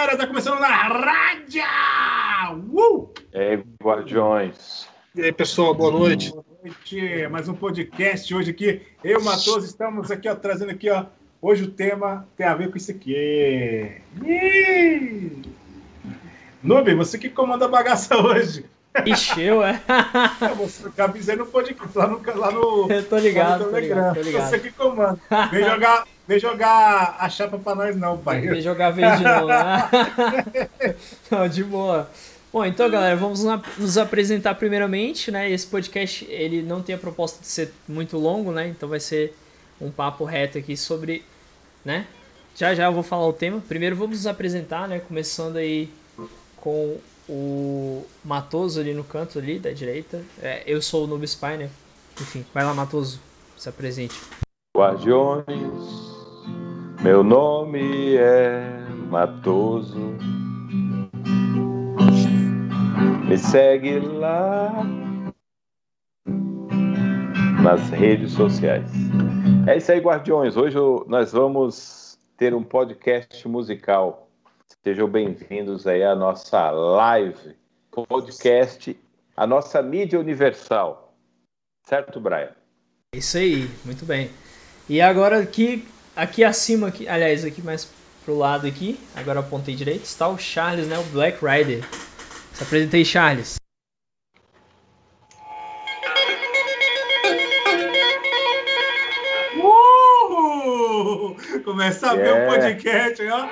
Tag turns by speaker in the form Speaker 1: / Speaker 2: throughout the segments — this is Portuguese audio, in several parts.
Speaker 1: galera, tá começando na rádio! Uh!
Speaker 2: É, Guardiões.
Speaker 1: E aí, pessoal, boa noite. Boa noite, mais um podcast hoje aqui. Eu, Matoso, estamos aqui, ó, trazendo aqui, ó. Hoje o tema tem a ver com isso aqui. Nube, você que comanda a bagaça hoje.
Speaker 3: Ixi, eu, é?
Speaker 1: Você avisei no podcast, lá no, lá no.
Speaker 3: Eu tô ligado, tô ligado, tô ligado.
Speaker 1: Você que comanda. Vem jogar, vem jogar a chapa pra nós, não, pai.
Speaker 3: Vem jogar verde, não, né? não, de boa. Bom, então, galera, vamos nos apresentar primeiramente, né? Esse podcast, ele não tem a proposta de ser muito longo, né? Então vai ser um papo reto aqui sobre, né? Já já eu vou falar o tema. Primeiro vamos nos apresentar, né? Começando aí com o Matoso ali no canto ali da direita. É, eu sou o Noob Spy, né? Enfim, vai lá, Matoso, se apresente.
Speaker 2: Guardiões, meu nome é Matoso. Me segue lá nas redes sociais. É isso aí, Guardiões. Hoje nós vamos ter um podcast musical Sejam bem-vindos aí à nossa live, podcast, a nossa mídia universal. Certo, Brian?
Speaker 3: Isso aí, muito bem. E agora aqui, aqui acima, aqui, aliás, aqui mais pro lado aqui, agora apontei direito, está o Charles, né, o Black Rider. Se apresentei, Charles.
Speaker 1: Uh! Começa a ver o podcast, ó.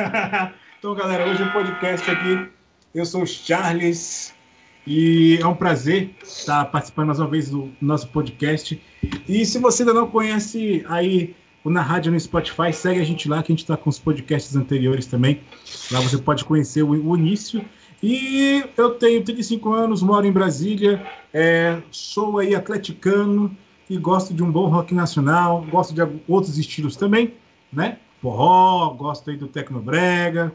Speaker 1: então, galera, hoje o podcast aqui, eu sou o Charles e é um prazer estar participando mais uma vez do nosso podcast. E se você ainda não conhece aí o Na Rádio no Spotify, segue a gente lá, que a gente está com os podcasts anteriores também. Lá você pode conhecer o, o início. E eu tenho 35 anos, moro em Brasília, é, sou aí atleticano, e gosto de um bom rock nacional, gosto de outros estilos também, né? Forró, gosto aí do tecnobrega.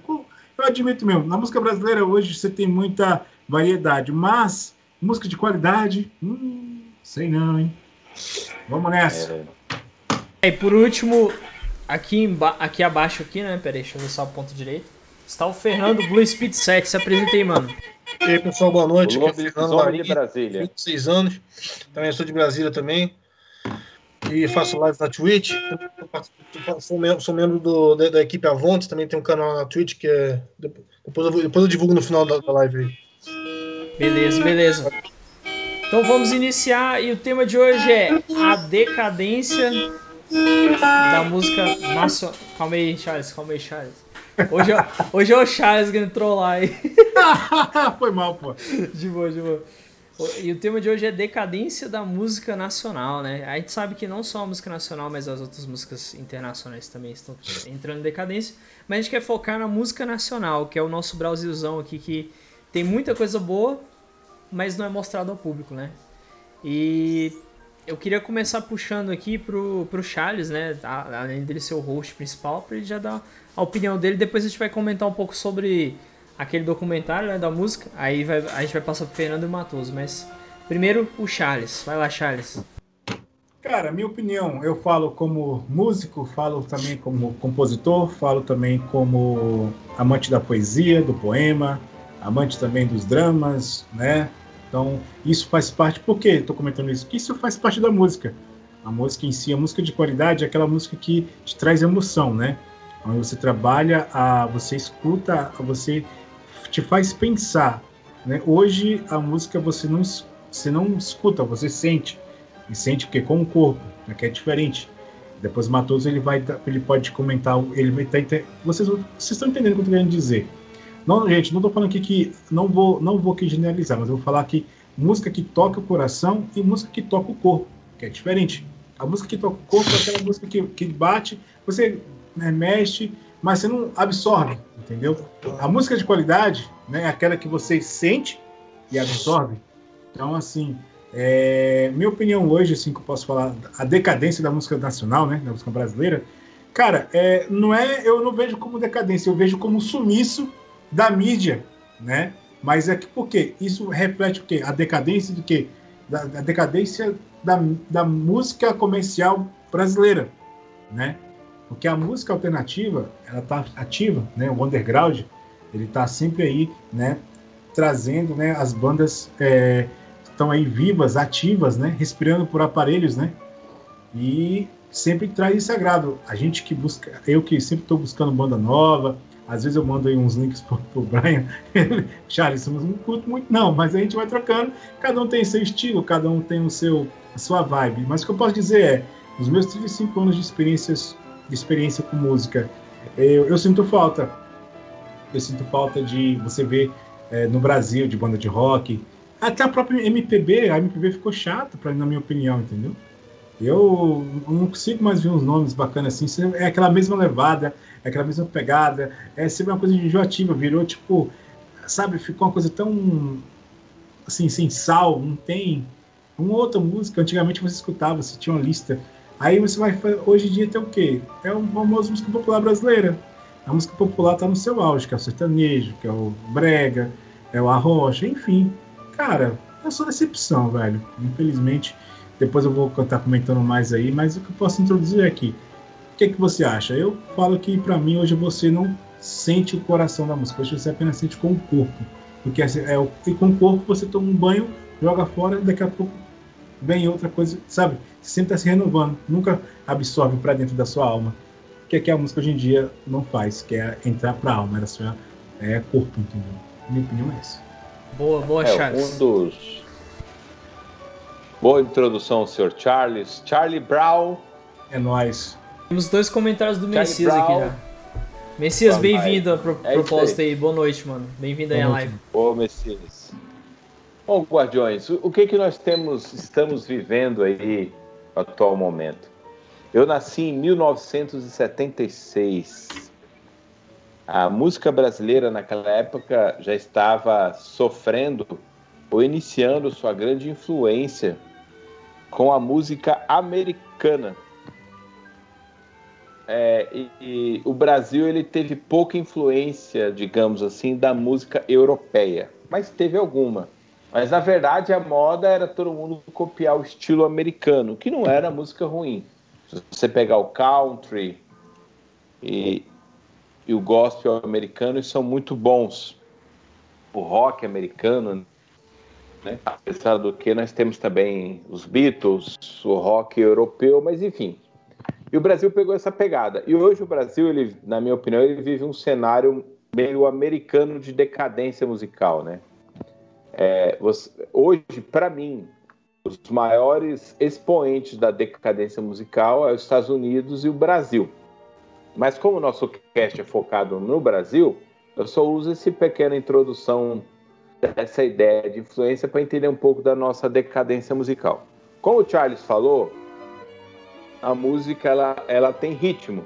Speaker 1: Eu admito mesmo, na música brasileira hoje você tem muita variedade, mas música de qualidade, hum, sei não, hein? Vamos nessa.
Speaker 3: É. E por último, aqui, aqui abaixo aqui, né? Peraí, deixa eu ver só o ponto direito. Está o Fernando Blue Speed 7. Se apresenta aí, mano.
Speaker 4: E aí, pessoal, boa noite.
Speaker 2: Aqui é Fernando de Brasília.
Speaker 4: 26 anos. Também sou de Brasília também e faço live na Twitch. Sou membro, sou membro do, da, da, equipe Avonte, também tem um canal na Twitch que é. Depois eu, depois eu divulgo no final da, da live aí.
Speaker 3: Beleza, beleza. Então vamos iniciar e o tema de hoje é a decadência da música nacional. Calma aí, Charles, calma aí, Charles. Hoje, é, hoje é o Charles que entrou lá aí.
Speaker 1: Foi mal, pô.
Speaker 3: De boa, de boa. E o tema de hoje é decadência da música nacional, né? A gente sabe que não só a música nacional, mas as outras músicas internacionais também estão entrando em decadência. Mas a gente quer focar na música nacional, que é o nosso Brasilzão aqui, que tem muita coisa boa, mas não é mostrado ao público, né? E eu queria começar puxando aqui pro, pro Charles, né? Além dele ser o host principal, para ele já dar a opinião dele. Depois a gente vai comentar um pouco sobre aquele documentário né, da música, aí vai, a gente vai passar pro Fernando Matoso, mas primeiro o Charles. Vai lá, Charles.
Speaker 1: Cara, minha opinião, eu falo como músico, falo também como compositor, falo também como amante da poesia, do poema, amante também dos dramas, né? Então, isso faz parte, por que estou comentando isso? Porque isso faz parte da música. A música em si, a música de qualidade é aquela música que te traz emoção, né? Onde você trabalha, a, você escuta, a, você te faz pensar. Né? Hoje a música você não, você não escuta, você sente. E sente porque com o corpo, né? que é diferente. Depois Matoso ele vai, ele pode comentar, ele vai estar, vocês, vocês estão entendendo o que eu estou querendo dizer? Não, gente, não estou falando aqui que não vou, não vou aqui generalizar, mas eu vou falar que música que toca o coração e música que toca o corpo, que é diferente. A música que toca o corpo é aquela música que, que bate, você né, mexe, mas você não absorve, entendeu? A música de qualidade né, é aquela que você sente e absorve. Então, assim, é, minha opinião hoje, assim, que eu posso falar, a decadência da música nacional, né, da música brasileira, cara, é, não é, eu não vejo como decadência, eu vejo como sumiço da mídia, né? Mas é que por quê? Isso reflete o quê? A decadência do quê? da, da decadência da, da música comercial brasileira, né? Porque a música alternativa, ela tá ativa, né? O underground, ele tá sempre aí, né? Trazendo, né? As bandas é, estão aí vivas, ativas, né? Respirando por aparelhos, né? E sempre traz esse agrado. A gente que busca, eu que sempre estou buscando banda nova, às vezes eu mando aí uns links pro, pro Brian. Charles, não curto muito, não, mas a gente vai trocando. Cada um tem seu estilo, cada um tem o seu, a sua vibe. Mas o que eu posso dizer é, nos meus 35 anos de, experiências, de experiência com música, eu, eu sinto falta. Eu sinto falta de você ver é, no Brasil, de banda de rock. Até a própria MPB, a MPB ficou chata, pra, na minha opinião, entendeu? Eu não consigo mais ver uns nomes bacanas assim. É aquela mesma levada, é aquela mesma pegada. É sempre uma coisa enjoativa. Virou tipo, sabe? Ficou uma coisa tão assim, sem sal. Não tem uma outra música. Antigamente você escutava, você tinha uma lista. Aí você vai. Hoje em dia tem o quê? É uma famosa música popular brasileira. A música popular está no seu auge, que é o sertanejo, que é o brega, é o arrocha, enfim. Cara, é só decepção, velho. Infelizmente depois eu vou estar comentando mais aí, mas o que eu posso introduzir é aqui. O que, é que você acha? Eu falo que para mim hoje você não sente o coração da música, hoje você apenas sente com o corpo. Porque é, é, e com o corpo você toma um banho, joga fora, daqui a pouco vem outra coisa, sabe? Sempre está se renovando, nunca absorve para dentro da sua alma. O que é que a música hoje em dia não faz, que é entrar para a alma, ela só é corpo, entendeu? Minha opinião é essa.
Speaker 3: Boa, boa,
Speaker 2: é,
Speaker 3: Charles.
Speaker 2: Um dos, Boa introdução, senhor Charles. Charlie Brown.
Speaker 1: É nós.
Speaker 3: Temos dois comentários do Charlie Messias Brown. aqui já. Messias, bem-vindo à pro é proposta aí. aí. Boa noite, mano. Bem-vindo aí à live.
Speaker 2: Boa, Messias. Bom, Guardiões, o que que nós temos, estamos vivendo aí atual momento? Eu nasci em 1976. A música brasileira naquela época já estava sofrendo ou iniciando sua grande influência com a música americana. É, e, e, o Brasil ele teve pouca influência, digamos assim, da música europeia, mas teve alguma. Mas na verdade a moda era todo mundo copiar o estilo americano, que não era música ruim. Se você pegar o country e, e o gospel americano, eles são muito bons. O rock americano, né? Apesar do que nós temos também os Beatles, o rock europeu, mas enfim. E o Brasil pegou essa pegada. E hoje o Brasil, ele, na minha opinião, ele vive um cenário meio americano de decadência musical, né? É, você, hoje, para mim, os maiores expoentes da decadência musical é os Estados Unidos e o Brasil. Mas como o nosso cast é focado no Brasil, eu só uso essa pequena introdução essa ideia de influência para entender um pouco da nossa decadência musical. Como o Charles falou, a música ela, ela tem ritmo,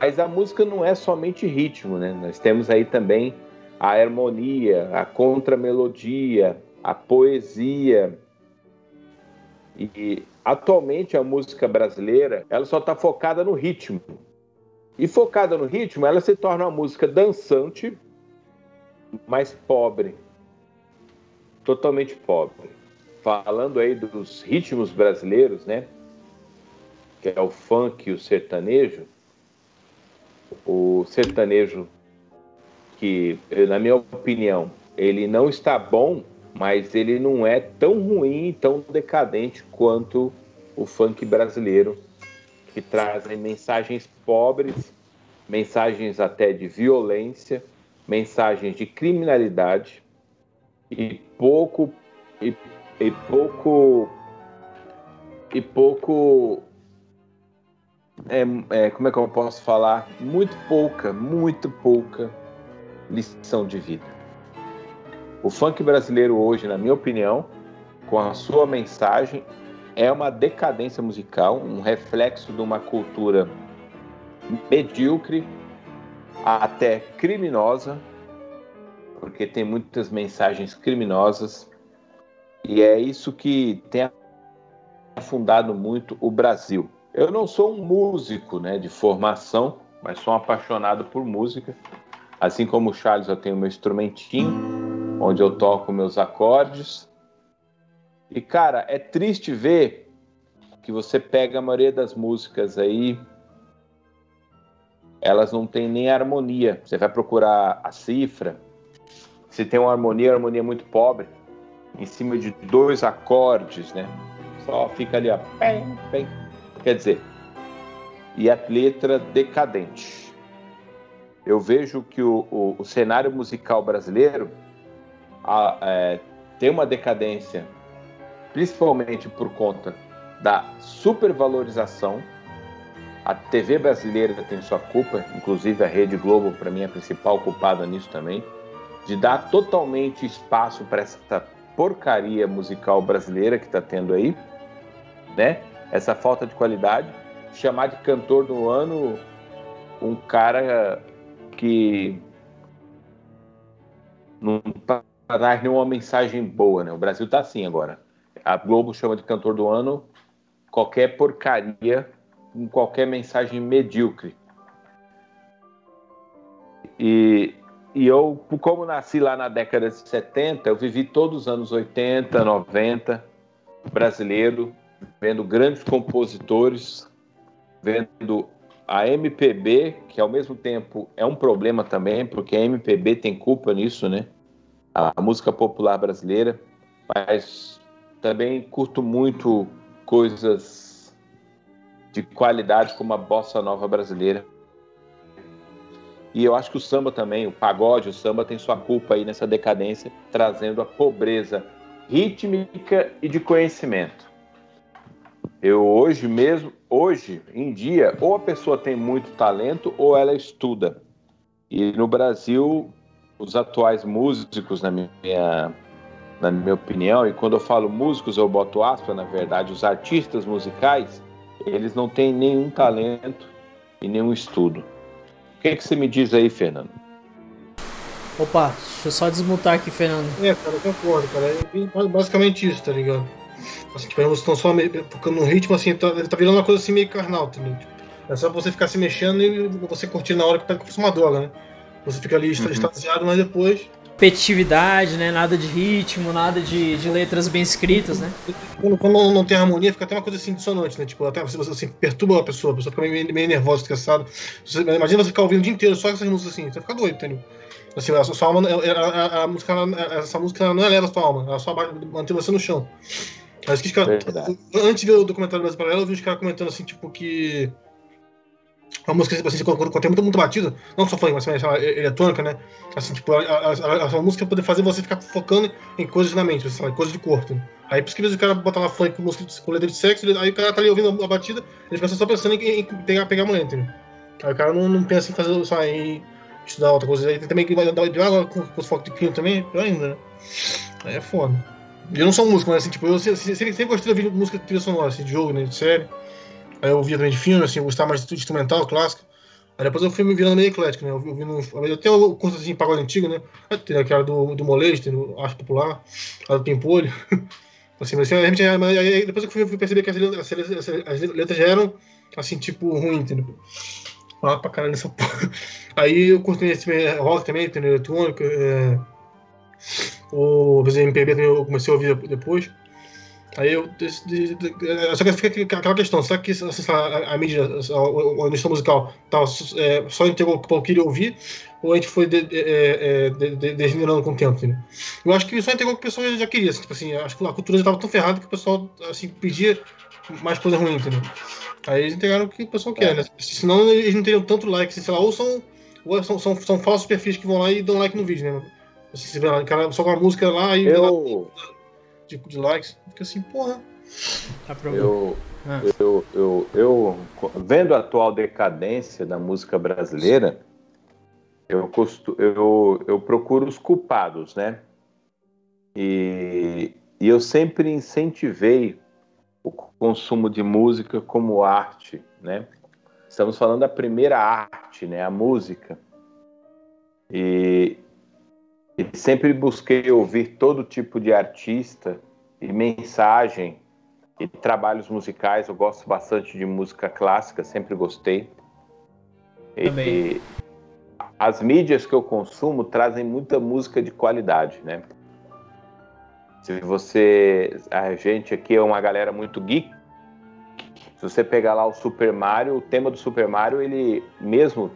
Speaker 2: mas a música não é somente ritmo, né? Nós temos aí também a harmonia, a contramelodia, a poesia. E atualmente a música brasileira ela só está focada no ritmo. E focada no ritmo, ela se torna uma música dançante, mas pobre totalmente pobre. Falando aí dos ritmos brasileiros, né? Que é o funk e o sertanejo. O sertanejo, que, na minha opinião, ele não está bom, mas ele não é tão ruim, tão decadente quanto o funk brasileiro, que trazem mensagens pobres, mensagens até de violência, mensagens de criminalidade e pouco e, e pouco e pouco é, é, como é que eu posso falar? Muito pouca muito pouca lição de vida o funk brasileiro hoje na minha opinião com a sua mensagem é uma decadência musical um reflexo de uma cultura medíocre até criminosa porque tem muitas mensagens criminosas e é isso que tem afundado muito o Brasil. Eu não sou um músico né, de formação, mas sou um apaixonado por música. Assim como o Charles, eu tenho meu instrumentinho, onde eu toco meus acordes. E cara, é triste ver que você pega a maioria das músicas aí, elas não têm nem harmonia. Você vai procurar a cifra, se tem uma harmonia, uma harmonia muito pobre, em cima de dois acordes, né? Só fica ali, ó. Quer dizer, e a letra decadente. Eu vejo que o, o, o cenário musical brasileiro a, é, tem uma decadência, principalmente por conta da supervalorização. A TV brasileira tem sua culpa, inclusive a Rede Globo, para mim, é a principal culpada nisso também, de dar totalmente espaço para essa porcaria musical brasileira que está tendo aí, né? Essa falta de qualidade, chamar de cantor do ano um cara que não traz nenhuma mensagem boa, né? O Brasil tá assim agora. A Globo chama de cantor do ano qualquer porcaria qualquer mensagem medíocre. E, e eu, como nasci lá na década de 70, eu vivi todos os anos 80, 90, brasileiro, vendo grandes compositores, vendo a MPB, que ao mesmo tempo é um problema também, porque a MPB tem culpa nisso, né? A música popular brasileira, mas também curto muito coisas de qualidade como a bossa nova brasileira. E eu acho que o samba também, o pagode, o samba tem sua culpa aí nessa decadência, trazendo a pobreza rítmica e de conhecimento. Eu hoje mesmo, hoje em dia, ou a pessoa tem muito talento ou ela estuda. E no Brasil, os atuais músicos, na minha na minha opinião, e quando eu falo músicos, eu boto aspas, na verdade, os artistas musicais, eles não têm nenhum talento e nenhum estudo. O que, é que você me diz aí, Fernando?
Speaker 3: Opa, deixa eu só desmutar aqui, Fernando.
Speaker 4: É, cara, eu concordo, cara. É basicamente isso, tá ligado? Assim, tipo, eles estão só tocando no ritmo, assim, tá, tá virando uma coisa assim meio carnal, tá ligado? É só você ficar se mexendo e você curtir na hora que tá com uma droga, né? Você fica ali uhum. extasiado, mas depois
Speaker 3: repetitividade, né? Nada de ritmo, nada de, de letras bem escritas, né?
Speaker 4: Quando, quando, não tem harmonia, fica até uma coisa assim dissonante, né? Tipo, até você, você perturba a pessoa, a pessoa fica meio, meio nervosa, estressada. Você, imagina você ficar ouvindo o dia inteiro só essas músicas assim, você fica doido, entendeu? Assim, a sua alma, a, a, a música, essa música não eleva a sua alma, ela só mantém você no chão. Mas que cara, antes de ver o documentário mais paralelo, eu vi os caras comentando assim, tipo, que uma música assim, quando, quando tem muito, muito batida, não só funk, mas também eletrônica, né? Assim, tipo, a, a, a, a música poder fazer você ficar focando em coisas na mente, sabe? coisas de corpo. Né? Aí por isso que o cara bota lá funk com música com letra de sexo, aí o cara tá ali ouvindo a batida, ele fica só pensando em, em pegar, pegar a mulher, entendeu? Aí o cara não, não pensa em fazer, só em estudar outra coisa. Aí tem também que vai dar agora com, com os focos de crime também, pior ainda, né? Aí é foda. Eu não sou músico, mas assim, tipo, eu sempre, gostei de ouvir música de trilha sonora, assim, de jogo, né, de série. Aí eu ouvia também de filme, assim, eu gostava mais de instrumental, clássico. Aí depois eu fui me virando meio eclético, né? Eu, vi no, eu o curso assim, pagode antigo, né? Tem aquela do, do molejo, tem do arte popular, a do Pimpolho. assim, mas, assim, gente, aí, depois eu fui, fui perceber que as, as, as, as, letras já eram, assim, tipo, ruim, entendeu? Ah, pra caralho nessa porra. Aí eu curto esse rock também, entendeu? Eletrônico, é... O MPB também eu comecei a ouvir depois. Aí eu. Só que fica aquela questão: será que assim, a, a, mídia, a, a indústria musical tá, é, só entregou o que o queria ouvir, ou a gente foi de, é, é, de, de, degenerando com o tempo? Né? Eu acho que só entregou o que o pessoal já queria. Assim, tipo assim, acho que a cultura já estava tão ferrada que o pessoal assim, pedia mais coisa ruim, entendeu? Aí eles entregaram o que o pessoal quer, né? Senão eles não teriam tanto like, sei lá, ou são, ou são, são, são falsos perfis que vão lá e dão like no vídeo, né? Assim, vê lá, cara, só com a música lá e.
Speaker 2: Eu
Speaker 4: de, de likes. Fica assim, porra.
Speaker 2: Tá eu, ah. eu, eu, eu, vendo a atual decadência da música brasileira, eu, costu, eu, eu procuro os culpados, né? E, e eu sempre incentivei o consumo de música como arte, né? Estamos falando da primeira arte, né? A música. E, e sempre busquei ouvir todo tipo de artista e mensagem e trabalhos musicais. Eu gosto bastante de música clássica, sempre gostei. Também. E as mídias que eu consumo trazem muita música de qualidade, né? Se você. A gente aqui é uma galera muito geek. Se você pegar lá o Super Mario, o tema do Super Mario, ele mesmo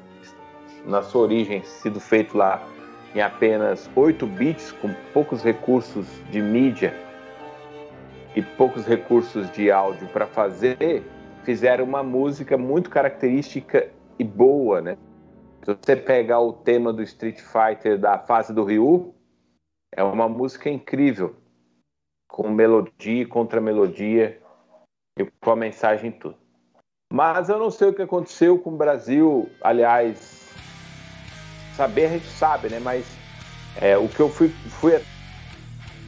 Speaker 2: na sua origem sido feito lá em apenas 8 bits, com poucos recursos de mídia e poucos recursos de áudio para fazer, fizeram uma música muito característica e boa, né? Se você pegar o tema do Street Fighter da fase do Ryu, é uma música incrível, com melodia, contra melodia e com a mensagem e tudo. Mas eu não sei o que aconteceu com o Brasil, aliás, saber a gente sabe, né? Mas é, o que eu fui, fui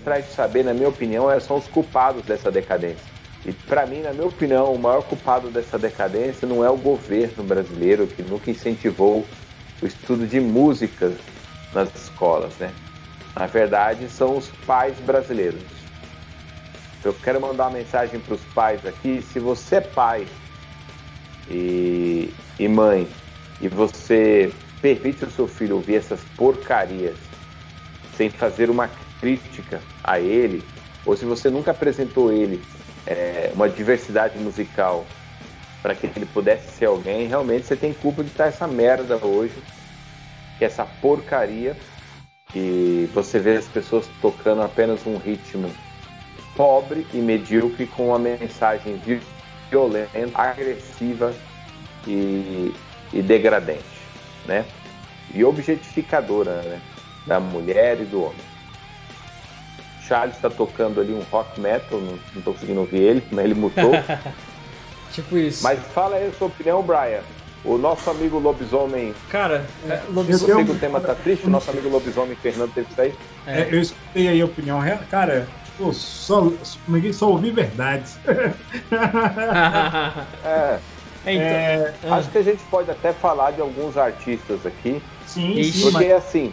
Speaker 2: atrás de saber, na minha opinião, é, são os culpados dessa decadência. E para mim, na minha opinião, o maior culpado dessa decadência não é o governo brasileiro que nunca incentivou o estudo de música nas escolas, né? Na verdade, são os pais brasileiros. Eu quero mandar uma mensagem para os pais aqui. Se você é pai e, e mãe e você permite o seu filho ouvir essas porcarias sem fazer uma crítica a ele, ou se você nunca apresentou ele é, uma diversidade musical para que ele pudesse ser alguém, realmente você tem culpa de estar essa merda hoje, que é essa porcaria, que você vê as pessoas tocando apenas um ritmo pobre e medíocre com uma mensagem violenta, agressiva e, e degradante né? E objetificadora, né? Da mulher e do homem. Charles está tocando ali um rock metal, não, estou conseguindo ouvir ele, mas ele mutou.
Speaker 3: tipo isso.
Speaker 2: Mas fala aí a sua opinião, Brian. O nosso amigo lobisomem.
Speaker 3: Cara,
Speaker 2: é, lobisomem. Eu sei que o tema tá triste, o nosso amigo lobisomem Fernando teve que sair.
Speaker 1: É. eu escutei aí a opinião. Cara, tipo, só, só ouvi verdades.
Speaker 2: é. É, então, é, acho que a gente pode até falar de alguns artistas aqui.
Speaker 1: Sim,
Speaker 2: sim porque mas... assim.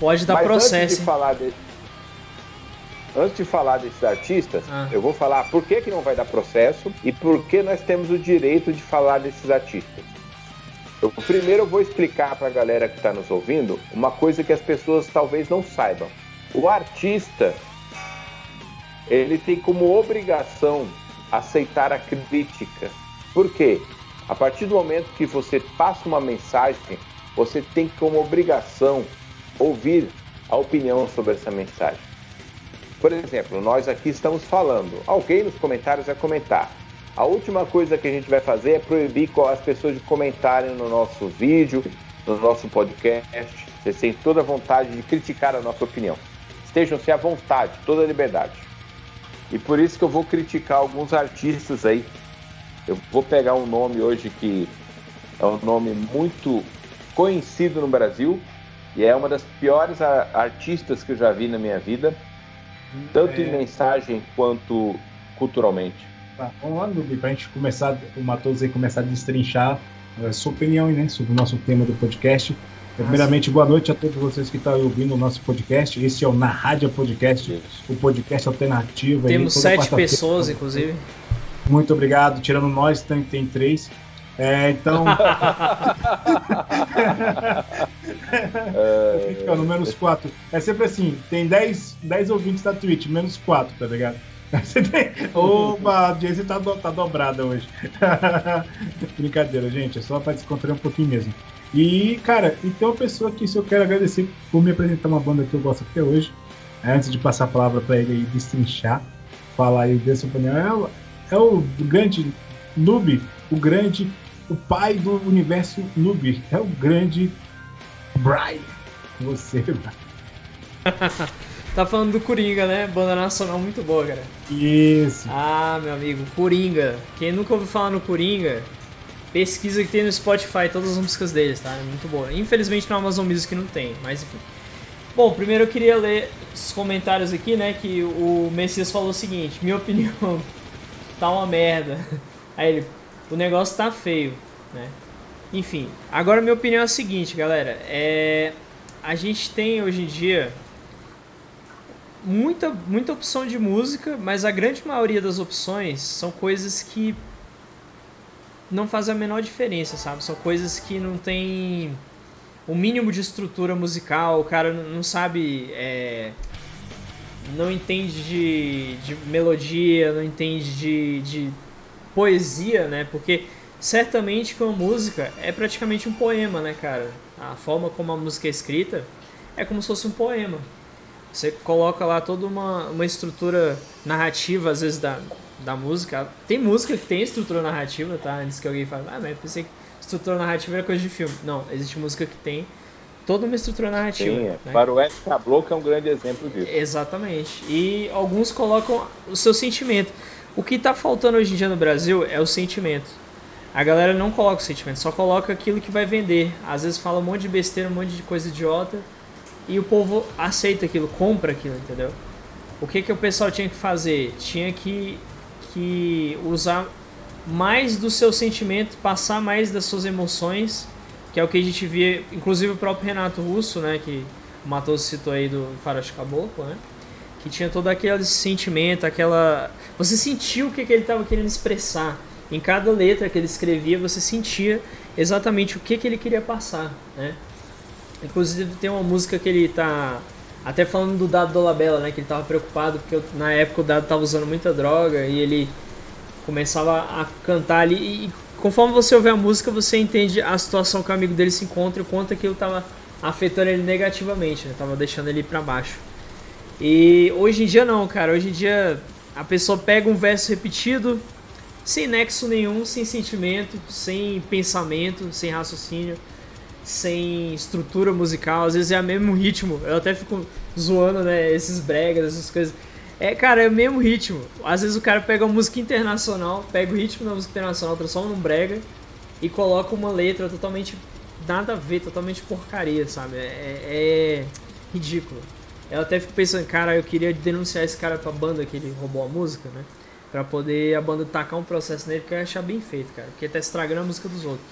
Speaker 3: Pode dar processo.
Speaker 2: Antes de, falar de, antes de falar desses artistas, ah. eu vou falar por que, que não vai dar processo e por que nós temos o direito de falar desses artistas. Eu, primeiro eu vou explicar para a galera que está nos ouvindo uma coisa que as pessoas talvez não saibam. O artista ele tem como obrigação aceitar a crítica. Por quê? A partir do momento que você passa uma mensagem, você tem como obrigação ouvir a opinião sobre essa mensagem. Por exemplo, nós aqui estamos falando, alguém nos comentários vai comentar. A última coisa que a gente vai fazer é proibir as pessoas de comentarem no nosso vídeo, no nosso podcast. Vocês têm toda a vontade de criticar a nossa opinião. Estejam-se à vontade, toda a liberdade. E por isso que eu vou criticar alguns artistas aí eu vou pegar um nome hoje que é um nome muito conhecido no Brasil e é uma das piores artistas que eu já vi na minha vida, tanto é... em mensagem quanto culturalmente.
Speaker 1: Tá, vamos lá, Nubi, para a gente começar, o Matos aí começar a destrinchar a sua opinião né, sobre o nosso tema do podcast. Primeiramente, boa noite a todos vocês que estão ouvindo o nosso podcast. Esse é o Na Rádio Podcast, o podcast alternativo.
Speaker 3: Temos aí, sete pessoas, inclusive.
Speaker 1: Muito obrigado. Tirando nós, tem, tem três. É, então. Fica no menos 4. É sempre assim: tem 10, 10 ouvintes da Twitch, menos 4, tá ligado? Você tem... Opa, a audiência tá, do, tá dobrada hoje. Brincadeira, gente. É só pra descontrair um pouquinho mesmo. E, cara, e tem uma pessoa que se eu quero agradecer por me apresentar uma banda que eu gosto até hoje. Antes de passar a palavra para ele aí destrinchar, falar aí dessa opinião, é o grande noob, o grande, o pai do universo noob, é o grande Brian. Você,
Speaker 3: tá falando do Coringa, né? Banda nacional muito boa, cara.
Speaker 1: Isso.
Speaker 3: Ah, meu amigo, Coringa. Quem nunca ouviu falar no Coringa, pesquisa que tem no Spotify todas as músicas deles, tá? É muito boa. Infelizmente no Amazon Music não tem, mas enfim. Bom, primeiro eu queria ler os comentários aqui, né? Que o Messias falou o seguinte: minha opinião tá uma merda. Aí ele, o negócio tá feio, né? Enfim, agora minha opinião é a seguinte, galera. É, a gente tem hoje em dia muita, muita opção de música, mas a grande maioria das opções são coisas que não fazem a menor diferença, sabe? São coisas que não tem o mínimo de estrutura musical, o cara não sabe é, não entende de, de melodia, não entende de, de poesia, né? Porque certamente que uma música é praticamente um poema, né, cara? A forma como a música é escrita é como se fosse um poema. Você coloca lá toda uma, uma estrutura narrativa, às vezes, da, da música. Tem música que tem estrutura narrativa, tá? Antes que alguém fale, ah, mas eu pensei que estrutura narrativa era coisa de filme. Não, existe música que tem toda uma estrutura narrativa. Sim,
Speaker 2: é. né? Faroeste Caboclo é um grande exemplo disso.
Speaker 3: Exatamente. E alguns colocam o seu sentimento. O que está faltando hoje em dia no Brasil é o sentimento. A galera não coloca o sentimento, só coloca aquilo que vai vender. Às vezes fala um monte de besteira, um monte de coisa idiota e o povo aceita aquilo, compra aquilo, entendeu? O que que o pessoal tinha que fazer? Tinha que, que usar mais do seu sentimento, passar mais das suas emoções, que é o que a gente via, inclusive o próprio Renato Russo, né, que o Matoso citou aí do Faroeste Caboclo, né? Que tinha todo aquele sentimento, aquela. Você sentiu o que, que ele estava querendo expressar. Em cada letra que ele escrevia, você sentia exatamente o que, que ele queria passar, né? Inclusive tem uma música que ele tá até falando do Dado Dolabella, né, que ele tava preocupado porque na época o Dado tava usando muita droga e ele começava a cantar ali e, conforme você ouve a música, você entende a situação que o amigo dele se encontra e o quanto aquilo tava afetando ele negativamente, né? Tava deixando ele para baixo. E hoje em dia não, cara. Hoje em dia a pessoa pega um verso repetido, sem nexo nenhum, sem sentimento, sem pensamento, sem raciocínio sem estrutura musical, às vezes é o mesmo ritmo. Eu até fico zoando, né, esses bregas, essas coisas. É, cara, é o mesmo ritmo. Às vezes o cara pega uma música internacional, pega o ritmo da música internacional, transforma num brega e coloca uma letra totalmente nada a ver, totalmente porcaria, sabe? É, é ridículo. Eu até fico pensando, cara, eu queria denunciar esse cara pra banda que ele roubou a música, né? Pra poder a banda tacar um processo nele, porque eu ia achar bem feito, cara. Porque tá estragando a música dos outros.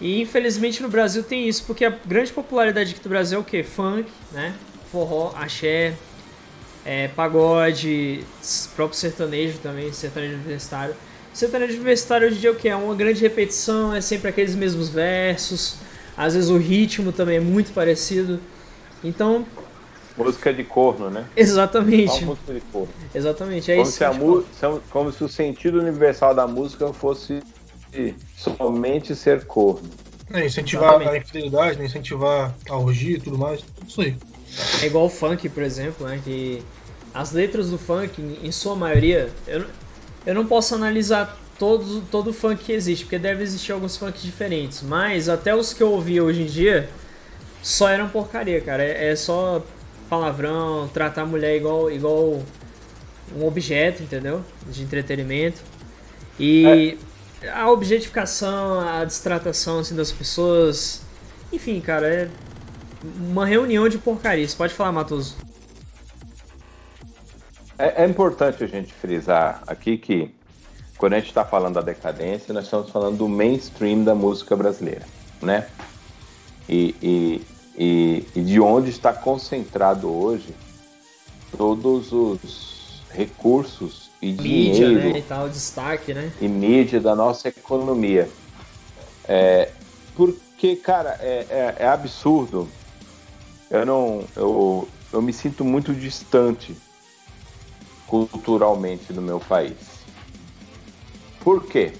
Speaker 3: E infelizmente no Brasil tem isso, porque a grande popularidade aqui do Brasil é o que? Funk, né? Forró, axé, é, pagode, próprio sertanejo também, sertanejo universitário. Sertanejo universitário hoje em dia é o que? É uma grande repetição, é sempre aqueles mesmos versos, às vezes o ritmo também é muito parecido. Então.
Speaker 2: Música de corno, né?
Speaker 3: Exatamente.
Speaker 2: música de corno.
Speaker 3: Exatamente, é
Speaker 2: como
Speaker 3: isso.
Speaker 2: Se a como se o sentido universal da música fosse somente ser corno.
Speaker 4: É, incentivar Exatamente. a infidelidade, né? incentivar a orgia e tudo mais. Isso aí.
Speaker 3: É igual o funk, por exemplo, né? Que as letras do funk, em sua maioria, eu, eu não posso analisar todo, todo o funk que existe, porque deve existir alguns funks diferentes. Mas até os que eu ouvi hoje em dia só eram porcaria, cara. É, é só palavrão, tratar a mulher igual, igual um objeto, entendeu? De entretenimento. E. É a objetificação, a distratação assim, das pessoas. Enfim, cara, é uma reunião de porcarias. Pode falar, Matoso.
Speaker 2: É, é importante a gente frisar aqui que quando a gente está falando da decadência, nós estamos falando do mainstream da música brasileira, né? E, e, e, e de onde está concentrado hoje todos os recursos e mídia, dinheiro
Speaker 3: né, e tal, destaque, né?
Speaker 2: E mídia da nossa economia. É, porque, cara, é, é, é, absurdo. Eu não, eu, eu me sinto muito distante culturalmente do meu país. Por quê?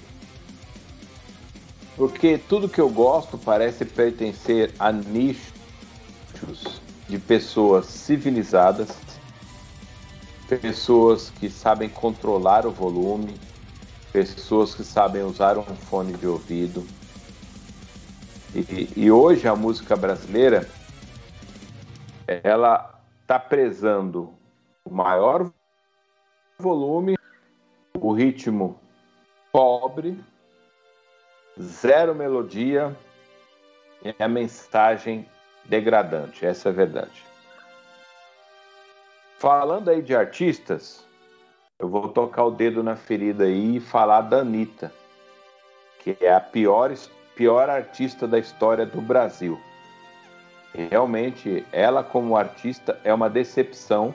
Speaker 2: Porque tudo que eu gosto parece pertencer a nichos de pessoas civilizadas pessoas que sabem controlar o volume, pessoas que sabem usar um fone de ouvido. E, e hoje a música brasileira ela está prezando o maior volume, o ritmo pobre, zero melodia e a mensagem degradante. Essa é a verdade. Falando aí de artistas, eu vou tocar o dedo na ferida aí e falar da Anitta, que é a pior, pior artista da história do Brasil. Realmente, ela como artista é uma decepção.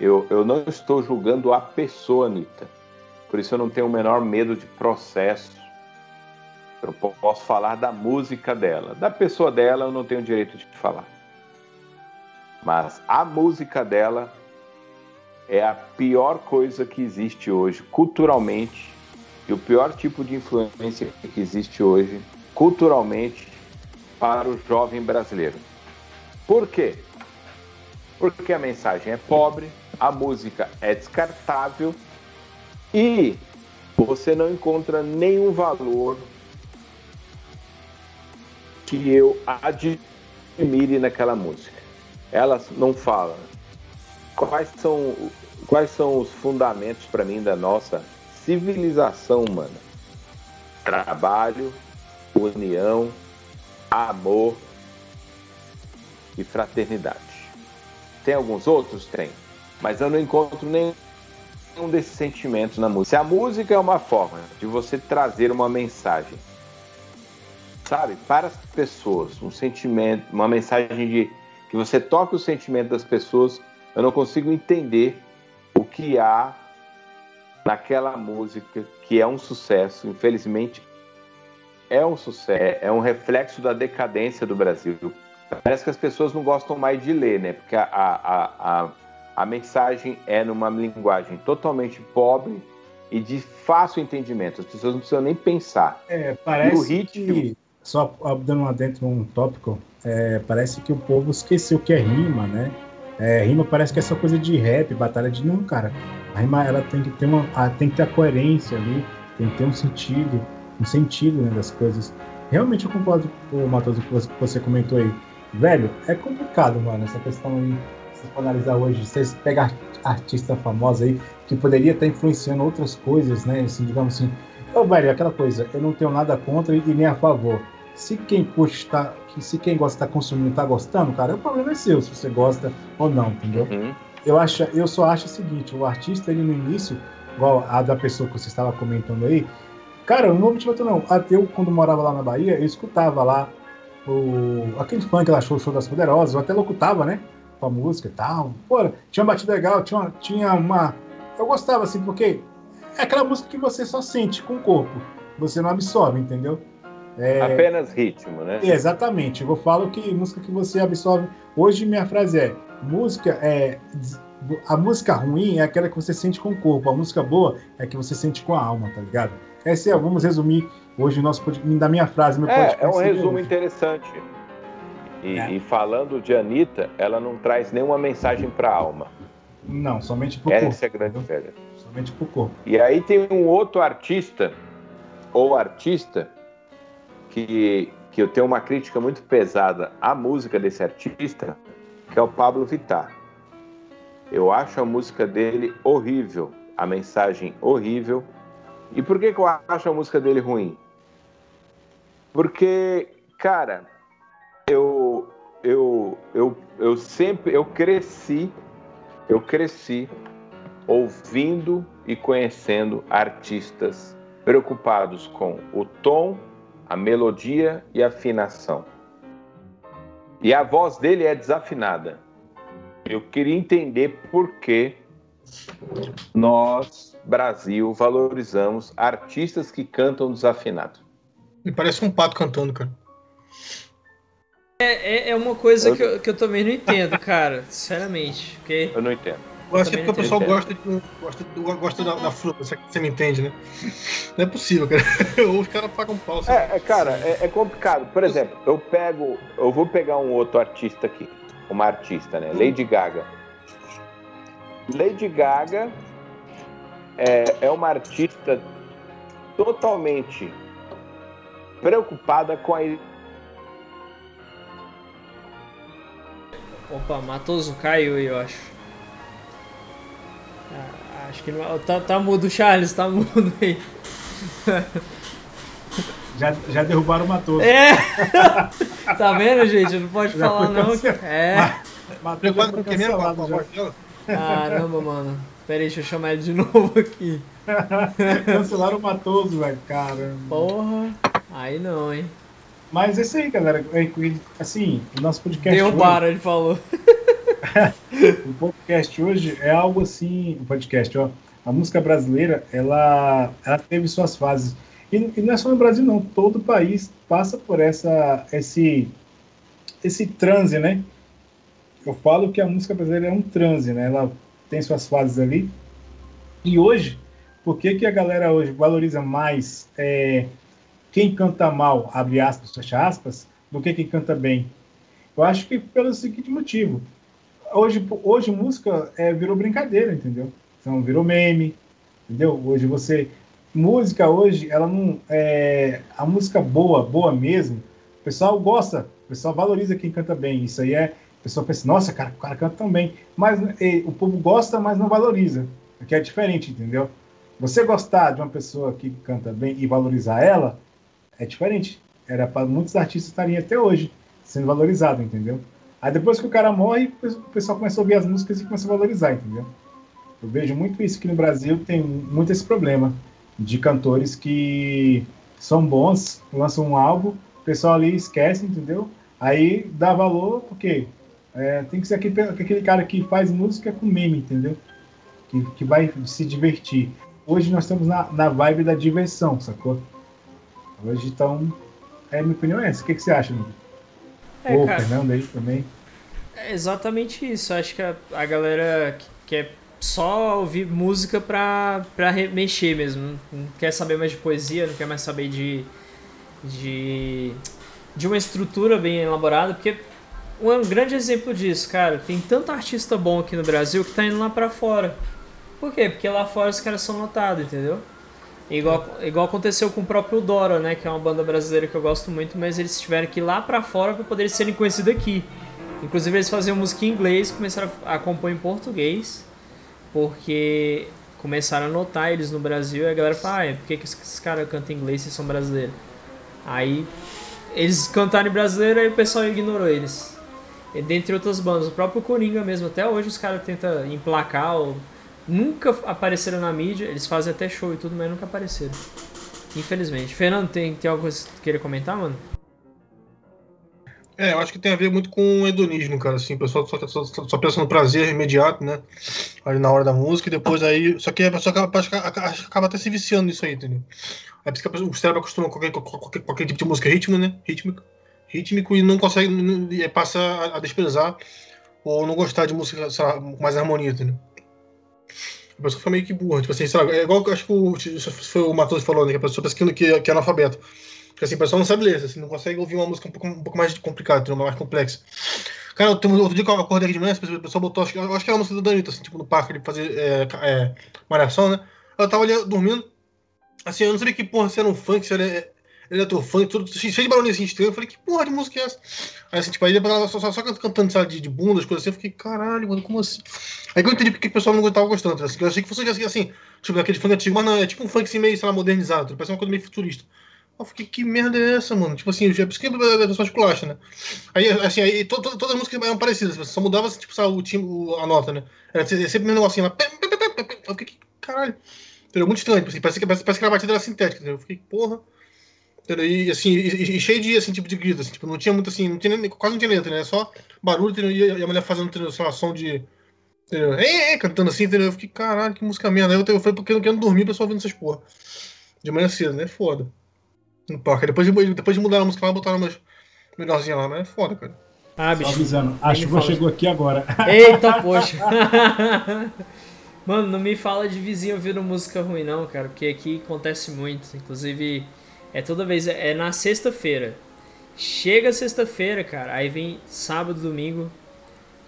Speaker 2: Eu, eu não estou julgando a pessoa Anitta, por isso eu não tenho o menor medo de processo. Eu posso falar da música dela. Da pessoa dela, eu não tenho direito de falar. Mas a música dela é a pior coisa que existe hoje culturalmente e o pior tipo de influência que existe hoje culturalmente para o jovem brasileiro. Por quê? Porque a mensagem é pobre, a música é descartável e você não encontra nenhum valor que eu admire naquela música. Elas não falam quais são, quais são os fundamentos para mim da nossa civilização humana. Trabalho, união, amor e fraternidade. Tem alguns outros? Tem. Mas eu não encontro nenhum desses sentimentos na música. Se a música é uma forma de você trazer uma mensagem, sabe, para as pessoas, um sentimento, uma mensagem de que você toque o sentimento das pessoas, eu não consigo entender o que há naquela música que é um sucesso, infelizmente é um sucesso, é um reflexo da decadência do Brasil. Parece que as pessoas não gostam mais de ler, né? Porque a, a, a, a mensagem é numa linguagem totalmente pobre e de fácil entendimento. As pessoas não precisam nem pensar.
Speaker 1: É, parece o ritmo... que, só dando uma dentro um tópico, é, parece que o povo esqueceu o que é rima, né? É, rima parece que é só coisa de rap, batalha de não, cara. A rima ela tem que ter uma, tem que ter a coerência ali, tem que ter um sentido, um sentido né, das coisas. Realmente eu concordo com o Matheus que você comentou aí. Velho, é complicado, mano, essa questão aí. Se for analisar hoje, vocês pegar artista famosa aí que poderia estar influenciando outras coisas, né? Assim, digamos assim. Ô, velho, aquela coisa, eu não tenho nada contra e nem a favor. Se quem curte tá, se quem gosta está consumindo está gostando, cara, o problema é seu, se você gosta ou não, entendeu? Uhum. Eu, acho, eu só acho o seguinte, o artista, ele no início, igual a da pessoa que você estava comentando aí, cara, eu não vou mentir não. Até eu, quando morava lá na Bahia, eu escutava lá o, aquele funk lá, show, show das poderosas, eu até locutava, né? Com a música e tal. Pô, tinha uma batida legal, tinha uma, tinha uma. Eu gostava, assim, porque é aquela música que você só sente com o corpo. Você não absorve, entendeu?
Speaker 2: É... Apenas ritmo, né?
Speaker 1: Exatamente. Eu falo que música que você absorve. Hoje minha frase é: música é. A música ruim é aquela que você sente com o corpo. A música boa é que você sente com a alma, tá ligado? Essa é, vamos resumir hoje o nosso da minha frase. Meu
Speaker 2: é, é um resumo hoje. interessante. E, é. e, falando de Anitta, ela não traz nenhuma mensagem para a alma.
Speaker 1: Não, somente para o corpo.
Speaker 2: Essa é a grande velha.
Speaker 1: Somente para o corpo.
Speaker 2: E aí tem um outro artista, ou artista, que, que eu tenho uma crítica muito pesada à música desse artista, que é o Pablo Vittar. Eu acho a música dele horrível, a mensagem horrível. E por que, que eu acho a música dele ruim? Porque, cara, eu, eu, eu, eu sempre, eu cresci, eu cresci ouvindo e conhecendo artistas preocupados com o tom a melodia e a afinação. E a voz dele é desafinada. Eu queria entender por que nós, Brasil, valorizamos artistas que cantam desafinado.
Speaker 4: Me parece um pato cantando, cara.
Speaker 3: É, é, é uma coisa eu... Que, eu, que eu também não entendo, cara. Sinceramente. Porque...
Speaker 2: Eu não entendo.
Speaker 4: Eu acho que é porque o pessoal gosta, de, gosta, gosta da, da, fruta, você me entende, né? Não é possível, cara. Ou os caras pagam pau.
Speaker 2: É, é, cara, é, é, complicado. Por exemplo, eu pego. Eu vou pegar um outro artista aqui. Uma artista, né? Lady Gaga. Lady Gaga é, é uma artista totalmente preocupada com a
Speaker 3: Opa, Matoso caiu aí, eu acho. Ah, acho que não. Tá, tá mudo, Charles, tá mudo aí.
Speaker 1: Já, já derrubaram uma torre.
Speaker 3: É! tá vendo, gente? Não pode já falar, não. É.
Speaker 4: Matou dela.
Speaker 3: Caramba, mano. Pera aí, deixa eu chamar ele de novo aqui.
Speaker 1: Cancelaram o Matoso, velho. Caramba.
Speaker 3: Porra. Aí não, hein?
Speaker 1: Mas é isso aí, galera. É, assim, o nosso podcast.
Speaker 3: Derrubaram, hoje... ele falou.
Speaker 1: o podcast hoje é algo assim, o podcast, ó, a música brasileira, ela, ela teve suas fases. E, e não é só no Brasil não, todo país passa por essa esse esse transe, né? Eu falo que a música brasileira é um transe, né? Ela tem suas fases ali. E hoje, por que, que a galera hoje valoriza mais é, quem canta mal, abre aspas, fecha aspas, do que quem canta bem? Eu acho que pelo seguinte motivo. Hoje, hoje música é, virou brincadeira, entendeu? Então, virou meme, entendeu? Hoje você... Música hoje, ela não... É, a música boa, boa mesmo, o pessoal gosta, o pessoal valoriza quem canta bem. Isso aí é... O pessoal pensa, nossa, cara, o cara canta tão bem. Mas e, o povo gosta, mas não valoriza. Que é diferente, entendeu? Você gostar de uma pessoa que canta bem e valorizar ela, é diferente. Era para muitos artistas estarem até hoje sendo valorizados, entendeu? Aí depois que o cara morre, o pessoal começa a ouvir as músicas e começa a valorizar, entendeu? Eu vejo muito isso aqui no Brasil, tem muito esse problema de cantores que são bons, lançam um álbum, o pessoal ali esquece, entendeu? Aí dá valor, porque é, tem que ser aquele, aquele cara que faz música com meme, entendeu? Que, que vai se divertir. Hoje nós estamos na, na vibe da diversão, sacou? Hoje, então, é, minha opinião é essa. O que, que você acha, amigo? É, Pô, cara, Fernando aí também.
Speaker 3: É exatamente isso. Acho que a, a galera quer só ouvir música pra, pra mexer mesmo. Não quer saber mais de poesia, não quer mais saber de, de, de uma estrutura bem elaborada, porque um grande exemplo disso, cara, tem tanto artista bom aqui no Brasil que tá indo lá pra fora. Por quê? Porque lá fora os caras são notados, entendeu? Igual, igual aconteceu com o próprio Dora, né? Que é uma banda brasileira que eu gosto muito, mas eles tiveram que ir lá pra fora pra poderem serem conhecidos aqui. Inclusive eles faziam música em inglês, começaram a compor em português, porque começaram a notar eles no Brasil e a galera fala, ah, é, por que, que esses caras cantam inglês se são brasileiros? Aí eles cantaram em brasileiro e o pessoal ignorou eles. E, dentre outras bandas, o próprio Coringa mesmo, até hoje os caras tentam emplacar ou nunca apareceram na mídia, eles fazem até show e tudo, mas nunca apareceram. Infelizmente. Fernando, tem, tem algo que você queira comentar, mano?
Speaker 4: É, eu acho que tem a ver muito com o hedonismo, cara, assim, o pessoal só, só, só pensa no prazer imediato, né, ali na hora da música, e depois aí, só que a pessoa acaba, acaba até se viciando nisso aí, entendeu? É por isso que o cérebro acostuma com qualquer, qualquer, qualquer tipo de música ritmo, né, rítmico, rítmico, e não consegue, passa a, a desprezar ou não gostar de música, lá, com mais harmonia, entendeu? A pessoa foi meio que burra. Tipo assim, sabe? É igual acho que o, foi o Matheus falou, né? Que a pessoa pensa que, que, que é analfabeto. Porque assim, a pessoa não sabe ler, assim, não consegue ouvir uma música um pouco, um pouco mais complicada, uma mais complexa. Cara, tem outro dia que eu acordei aqui de manhã, a pessoa botou, acho, acho que era a música do Danito, assim, tipo, no parque, ele fazer é, é, malhação, né? Eu tava ali dormindo, assim, eu não sabia que porra, se era um funk, se era eletrofunk, tudo cheio de barulhinho assim estranho. Eu falei, que porra de música é essa? Aí assim, tipo, aí ela só, só, só cantando, sabe, de, de bunda, as coisas assim, eu fiquei, caralho, mano, como assim? Aí que eu entendi porque o pessoal não tava gostando, assim, eu achei que fosse assim, assim, tipo, aquele funk antigo, mas não, é tipo um funk assim, meio, sei lá, modernizado, parece uma coisa meio futurista. Eu fiquei, que merda é essa, mano? Tipo assim, é por isso que a pessoa né? Aí, assim, aí to, to, todas as músicas eram parecidas, só mudava, tipo, sabe, o time, a nota, né? Era sempre o mesmo negocinho lá. Eu fiquei, caralho. Entendeu? Muito estranho, tipo assim, parece que, parece, parece que a batida era sintética, entendeu? Eu fiquei, porra. E assim, e, e, cheio de assim, tipo de grito, assim, tipo, não tinha muito assim, não tinha, quase não tinha letra, né? Só barulho entendeu? e a mulher fazendo entendeu? Sei lá, som de. Entendeu? É, é, cantando assim, entendeu? Eu fiquei, caralho, que música merda. Aí eu, eu falei, porque eu não quero dormir, o pessoal ouvindo essas porra. De manhã cedo, né? Foda. No parque. Depois de, depois de mudar a música lá, botaram umas melhorzinha lá, mas é foda, cara.
Speaker 1: Ah, bicho. Só avisando, a chuva chegou aqui agora.
Speaker 3: Eita, poxa. Mano, não me fala de vizinho ouvindo música ruim, não, cara, porque aqui acontece muito. Inclusive, é toda vez, é na sexta-feira. Chega sexta-feira, cara, aí vem sábado, domingo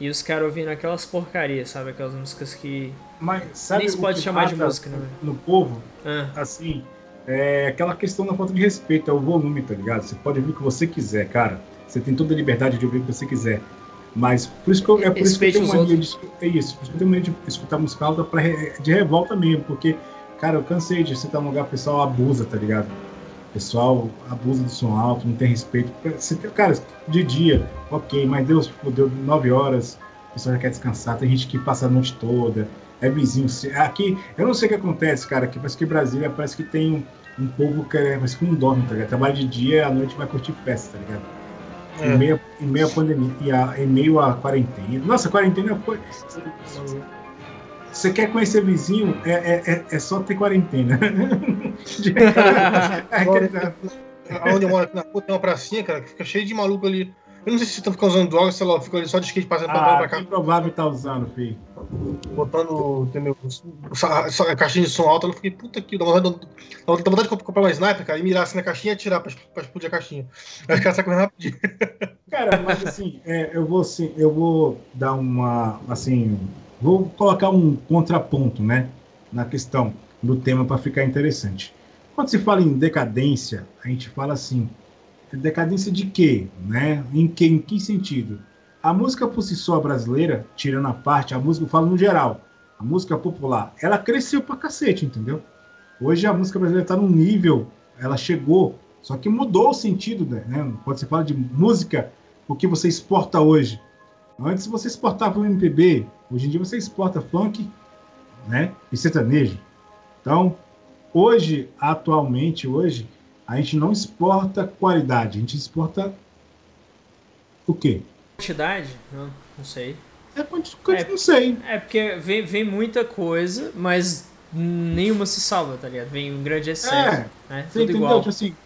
Speaker 3: e os caras ouvindo aquelas porcarias, sabe? Aquelas músicas que.
Speaker 1: Mas sabe
Speaker 3: nem se pode chamar de música, né?
Speaker 1: No povo, ah. assim, é aquela questão da falta de respeito, é o volume, tá ligado? Você pode ouvir o que você quiser, cara. Você tem toda a liberdade de ouvir o que você quiser. Mas por isso que eu, é por isso que eu tenho mania de é isso, por isso que eu tenho mania de escutar música alta pra, de revolta mesmo, porque, cara, eu cansei de sentar num lugar, o pessoal abusa, tá ligado? Pessoal abusa do som alto, não tem respeito. Você tem, cara, de dia, ok, mas Deus deu nove horas, o pessoal já quer descansar, tem gente que passa a noite toda, é vizinho. Aqui, eu não sei o que acontece, cara, aqui parece que Brasília parece que tem um, um povo que é, parece que não dorme, tá ligado? Trabalha de dia, à noite vai curtir festa, tá ligado? É. Em, meio, em meio à pandemia, em meio à quarentena. Nossa, quarentena foi. Você quer conhecer vizinho, é, é, é, é só ter quarentena.
Speaker 4: Onde eu moro aqui na rua tem uma pracinha, cara, que fica cheio de maluco ali Eu não sei se você tá ficando usando droga, sei lá, ficou ali só de skate passando
Speaker 1: ah,
Speaker 4: pra cá.
Speaker 1: É provável tá usando, filho.
Speaker 4: Botando, entendeu? A caixinha de som alta, eu fiquei, puta que. Dá vontade, dá vontade de comprar uma sniper, cara, e mirar assim na caixinha e atirar pra, pra explodir a caixinha. Aí os caras saem correndo rapidinho.
Speaker 1: Cara, mas assim, é, eu, vou, assim, eu vou dar uma. Assim, vou colocar um contraponto, né? Na questão do tema para ficar interessante. Quando se fala em decadência, a gente fala assim, decadência de quê? Né? Em, que, em que sentido? A música por si só brasileira, tirando a parte, a música, eu falo no geral, a música popular, ela cresceu pra cacete, entendeu? Hoje a música brasileira está num nível, ela chegou, só que mudou o sentido, né? Quando você fala de música, o que você exporta hoje. Antes você exportava o MPB, hoje em dia você exporta funk, né? E sertanejo. Então, hoje, atualmente, hoje, a gente não exporta qualidade, a gente exporta o quê?
Speaker 3: Quantidade? Não, não sei.
Speaker 1: É, é, não sei.
Speaker 3: É porque vem, vem muita coisa, mas nenhuma se salva, tá ligado? Vem um grande excesso. É, né?
Speaker 1: Tudo entendeu? igual. Tipo assim,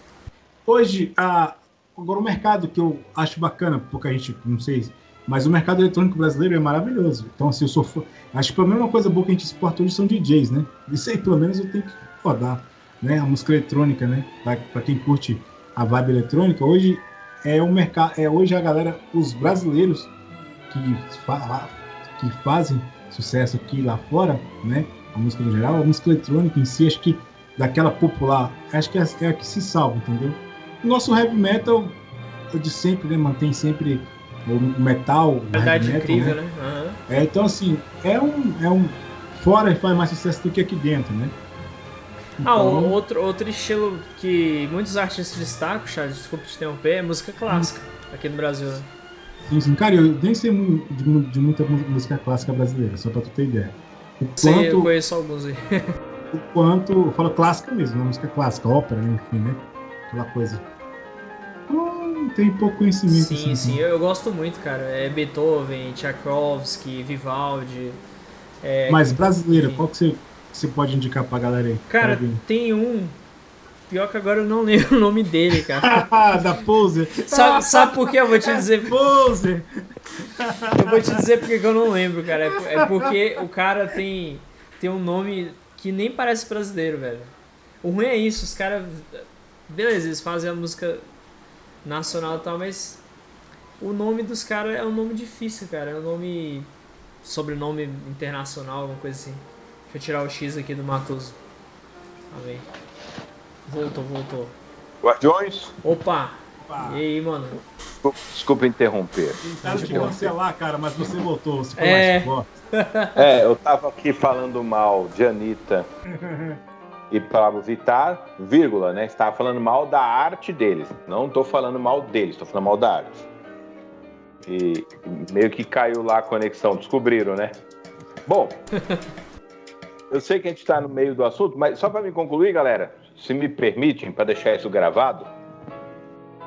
Speaker 1: hoje, a, agora o mercado que eu acho bacana, pouca gente, não sei, mas o mercado eletrônico brasileiro é maravilhoso. Então, assim, eu sou. Acho que pelo menos uma coisa boa que a gente exporta hoje são DJs, né? Isso aí, pelo menos, eu tenho que rodar né? A música eletrônica, né? Para quem curte a vibe eletrônica, hoje é o mercado, é hoje a galera, os brasileiros que, fa que fazem sucesso aqui lá fora, né? A música no geral, a música eletrônica em si, acho que daquela popular, acho que é, é a que se salva, entendeu? O nosso heavy metal é de sempre, né? Mantém sempre o metal.
Speaker 3: Verdade
Speaker 1: metal,
Speaker 3: incrível, né? né? Uhum.
Speaker 1: É, então assim, é um, é um. Fora faz mais sucesso do que aqui dentro, né?
Speaker 3: Ah, então... outro, outro estilo que muitos artistas destacam, Charles, desculpa te interromper, é música clássica aqui no Brasil, né?
Speaker 1: Sim, sim. Cara, eu nem sei de, de muita música clássica brasileira, só pra tu ter ideia.
Speaker 3: O quanto, Sim, eu conheço alguns aí.
Speaker 1: o quanto, eu falo clássica mesmo, né? música clássica, ópera, enfim, né? Aquela coisa. Tem pouco conhecimento.
Speaker 3: Sim, assim, sim, eu, eu, gosto muito, cara. É Beethoven, Tchaikovsky, Vivaldi.
Speaker 1: É... Mas brasileira, qual que você você pode indicar pra galera aí?
Speaker 3: Cara, tem um. Pior que agora eu não lembro o nome dele, cara.
Speaker 1: da Poser.
Speaker 3: Sabe, sabe por que eu vou te dizer?
Speaker 1: Poser.
Speaker 3: eu vou te dizer porque eu não lembro, cara. É, é porque o cara tem, tem um nome que nem parece brasileiro, velho. O ruim é isso, os caras. Beleza, eles fazem a música nacional e tal, mas o nome dos caras é um nome difícil, cara. É um nome. Sobrenome internacional, alguma coisa assim. Deixa eu tirar o X aqui do Matoso. Amém. Voltou, voltou.
Speaker 2: Guardiões?
Speaker 3: Opa! Opa. E aí, mano?
Speaker 2: Desculpa, desculpa interromper.
Speaker 1: Tentaram te cancelar, cara, mas você voltou. Você
Speaker 3: é...
Speaker 2: é, eu tava aqui falando mal de Anitta e Pablo Vittar, vírgula, né? Estava falando mal da arte deles. Não tô falando mal deles, tô falando mal da arte. E meio que caiu lá a conexão, descobriram, né? Bom, eu sei que a gente está no meio do assunto, mas só para me concluir, galera, se me permitem, para deixar isso gravado,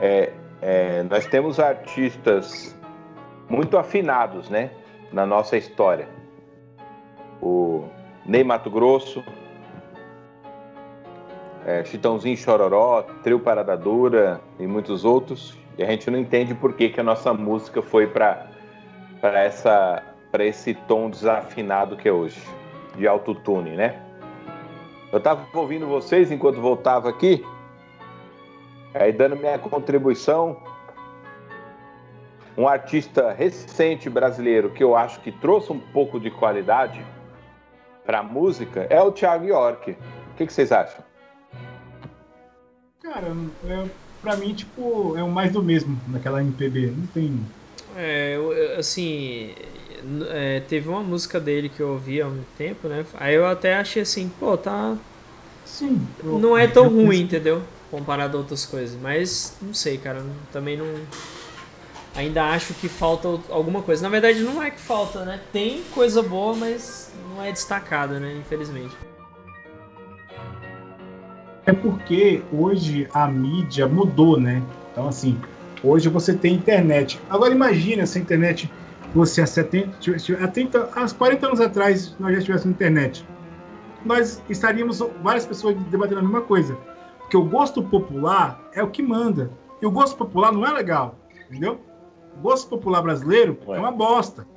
Speaker 2: é, é, nós temos artistas muito afinados, né, na nossa história. O Ney Mato Grosso, é, Chitãozinho Chororó, Trio Parada Dura e muitos outros. E a gente não entende por que, que a nossa música foi para essa para esse tom desafinado que é hoje de autotune, né? Eu estava ouvindo vocês enquanto voltava aqui, aí dando minha contribuição. Um artista recente brasileiro que eu acho que trouxe um pouco de qualidade para a música é o Thiago York. O que, que vocês acham?
Speaker 1: Cara, é, para mim, tipo, é o mais do mesmo naquela MPB. Não tem.
Speaker 3: É, assim, é, teve uma música dele que eu ouvi há um tempo, né? Aí eu até achei assim, pô, tá.
Speaker 1: Sim.
Speaker 3: Não é tão ruim, entendeu? Comparado a outras coisas. Mas não sei, cara. Também não. Ainda acho que falta alguma coisa. Na verdade, não é que falta, né? Tem coisa boa, mas não é destacada, né? Infelizmente.
Speaker 1: É porque hoje a mídia mudou, né? Então, assim, hoje você tem internet. Agora, imagina essa internet você há 70, há 30, há 40 anos atrás nós já estivéssemos na internet, nós estaríamos várias pessoas debatendo a mesma coisa. Porque o gosto popular é o que manda. E o gosto popular não é legal, entendeu? gosto popular brasileiro Ué. é uma bosta.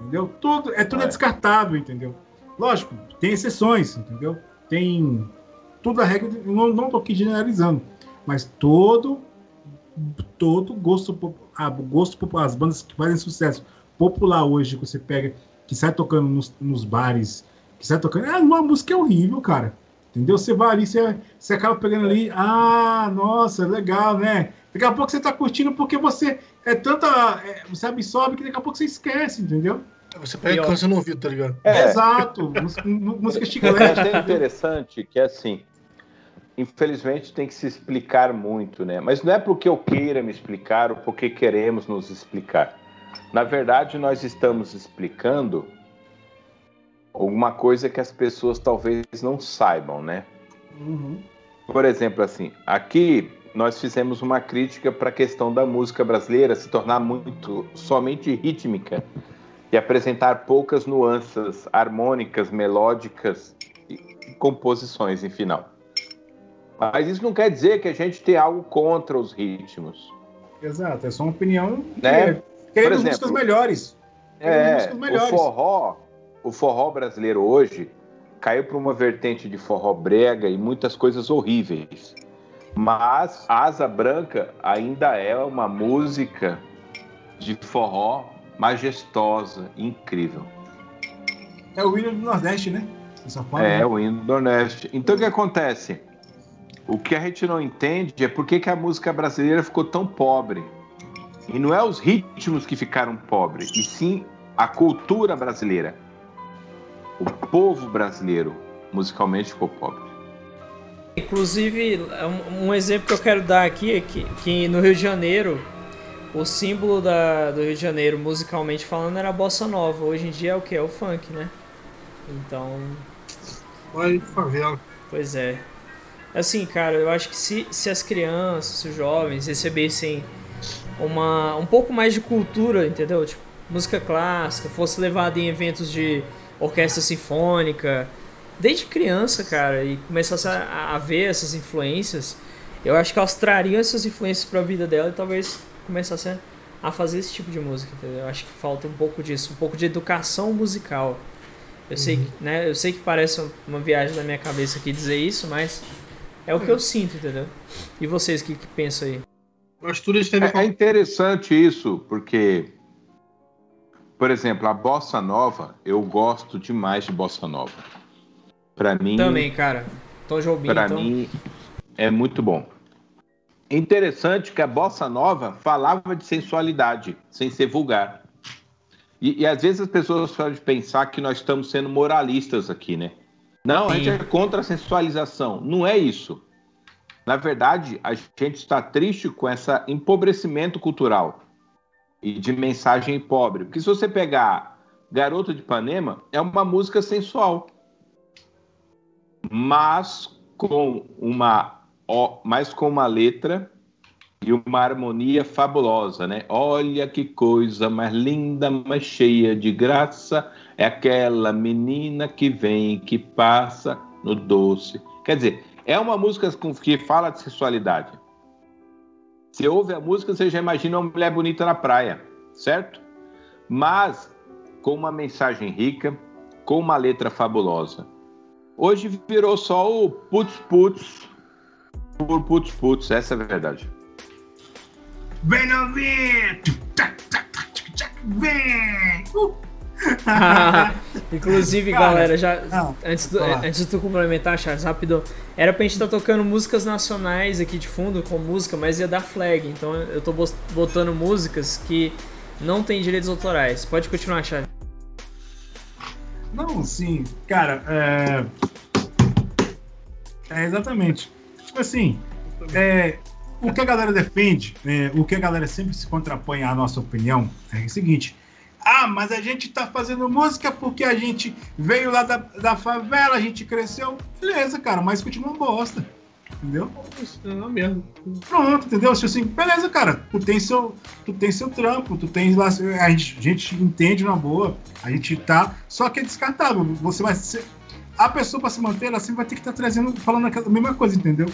Speaker 1: Entendeu? Tudo, é tudo é descartável, entendeu? Lógico, tem exceções, entendeu? Tem toda a regra, não, não tô aqui generalizando, mas todo todo gosto, a, gosto as bandas que fazem sucesso popular hoje, que você pega, que sai tocando nos, nos bares, que sai tocando, é uma música é horrível, cara. Entendeu? Você vai ali, você, você acaba pegando ali, ah, nossa, legal, né? Daqui a pouco você tá curtindo porque você é tanta. É, você absorve que daqui a pouco você esquece, entendeu?
Speaker 4: Você pega cansa no ouvido, tá ligado?
Speaker 1: É. Exato. música
Speaker 2: chiclete. É interessante que, assim, infelizmente tem que se explicar muito, né? Mas não é porque eu queira me explicar ou porque queremos nos explicar. Na verdade, nós estamos explicando alguma coisa que as pessoas talvez não saibam, né? Uhum. Por exemplo, assim, aqui nós fizemos uma crítica para a questão da música brasileira se tornar muito somente rítmica e apresentar poucas nuances harmônicas, melódicas e composições em final. Mas isso não quer dizer que a gente tem algo contra os ritmos.
Speaker 1: Exato, é só uma opinião. Né? Queremos músicas melhores.
Speaker 2: É, músicas melhores. o forró, o forró brasileiro hoje caiu para uma vertente de forró brega e muitas coisas horríveis. Mas Asa Branca ainda é uma música de forró majestosa, incrível.
Speaker 1: É o hino do Nordeste, né?
Speaker 2: é, né? o hino do Nordeste. Então o que acontece? O que a gente não entende é por que, que a música brasileira ficou tão pobre. E não é os ritmos que ficaram pobres, e sim a cultura brasileira. O povo brasileiro musicalmente ficou pobre.
Speaker 3: Inclusive, um, exemplo que eu quero dar aqui é que, que no Rio de Janeiro, o símbolo da, do Rio de Janeiro, musicalmente falando, era a bossa nova. Hoje em dia é o que? É o funk, né? Então.
Speaker 4: Olha favela.
Speaker 3: Pois é. Assim, cara, eu acho que se, se as crianças, se os jovens recebessem uma, um pouco mais de cultura, entendeu? Tipo, música clássica, fosse levado em eventos de orquestra sinfônica, desde criança, cara, e começasse a, a ver essas influências, eu acho que elas trariam essas influências para a vida dela e talvez começasse a, a fazer esse tipo de música, entendeu? Eu acho que falta um pouco disso, um pouco de educação musical. Eu uhum. sei que, né, eu sei que parece uma viagem na minha cabeça aqui dizer isso, mas é o que eu sinto, entendeu? E vocês, o que, que pensam aí?
Speaker 2: É, é interessante isso, porque, por exemplo, a bossa nova, eu gosto demais de bossa nova. Para mim.
Speaker 3: Também, cara. Tom Jobim,
Speaker 2: Para então... mim, é muito bom. Interessante que a bossa nova falava de sensualidade, sem ser vulgar. E, e às vezes as pessoas podem pensar que nós estamos sendo moralistas aqui, né? Não, Sim. a gente é contra a sensualização. Não é isso. Na verdade, a gente está triste com esse empobrecimento cultural e de mensagem pobre. Porque se você pegar Garota de Ipanema, é uma música sensual, mas com uma, mas com uma letra e uma harmonia fabulosa, né? Olha que coisa mais linda, mais cheia de graça, é aquela menina que vem, que passa no doce. Quer dizer, é uma música que fala de sexualidade. Você ouve a música, você já imagina uma mulher bonita na praia, certo? Mas com uma mensagem rica, com uma letra fabulosa. Hoje virou só o putz putz por putz putz, essa é a verdade.
Speaker 1: Vem novinho! Vem! Uh!
Speaker 3: Inclusive, Cara, galera, já não, antes, do, antes de tu complementar, Charles, rápido. Era pra gente estar tá tocando músicas nacionais aqui de fundo com música, mas ia dar flag. Então eu tô botando músicas que não tem direitos autorais. Pode continuar, Charles.
Speaker 1: Não, sim, cara, é. É exatamente. Tipo assim, é, o que a galera defende, é, o que a galera sempre se contrapõe à nossa opinião é o seguinte: ah, mas a gente tá fazendo música porque a gente veio lá da, da favela, a gente cresceu. Beleza, cara, mas continua uma bosta. Entendeu?
Speaker 4: Não mesmo.
Speaker 1: Pronto, entendeu? Se assim, beleza, cara, tu tem seu, tu tem seu trampo, tu tem lá, a gente, a gente entende uma boa, a gente tá, só que é descartável. Você vai ser, a pessoa para se manter, ela sempre vai ter que estar tá trazendo, falando a mesma coisa, entendeu?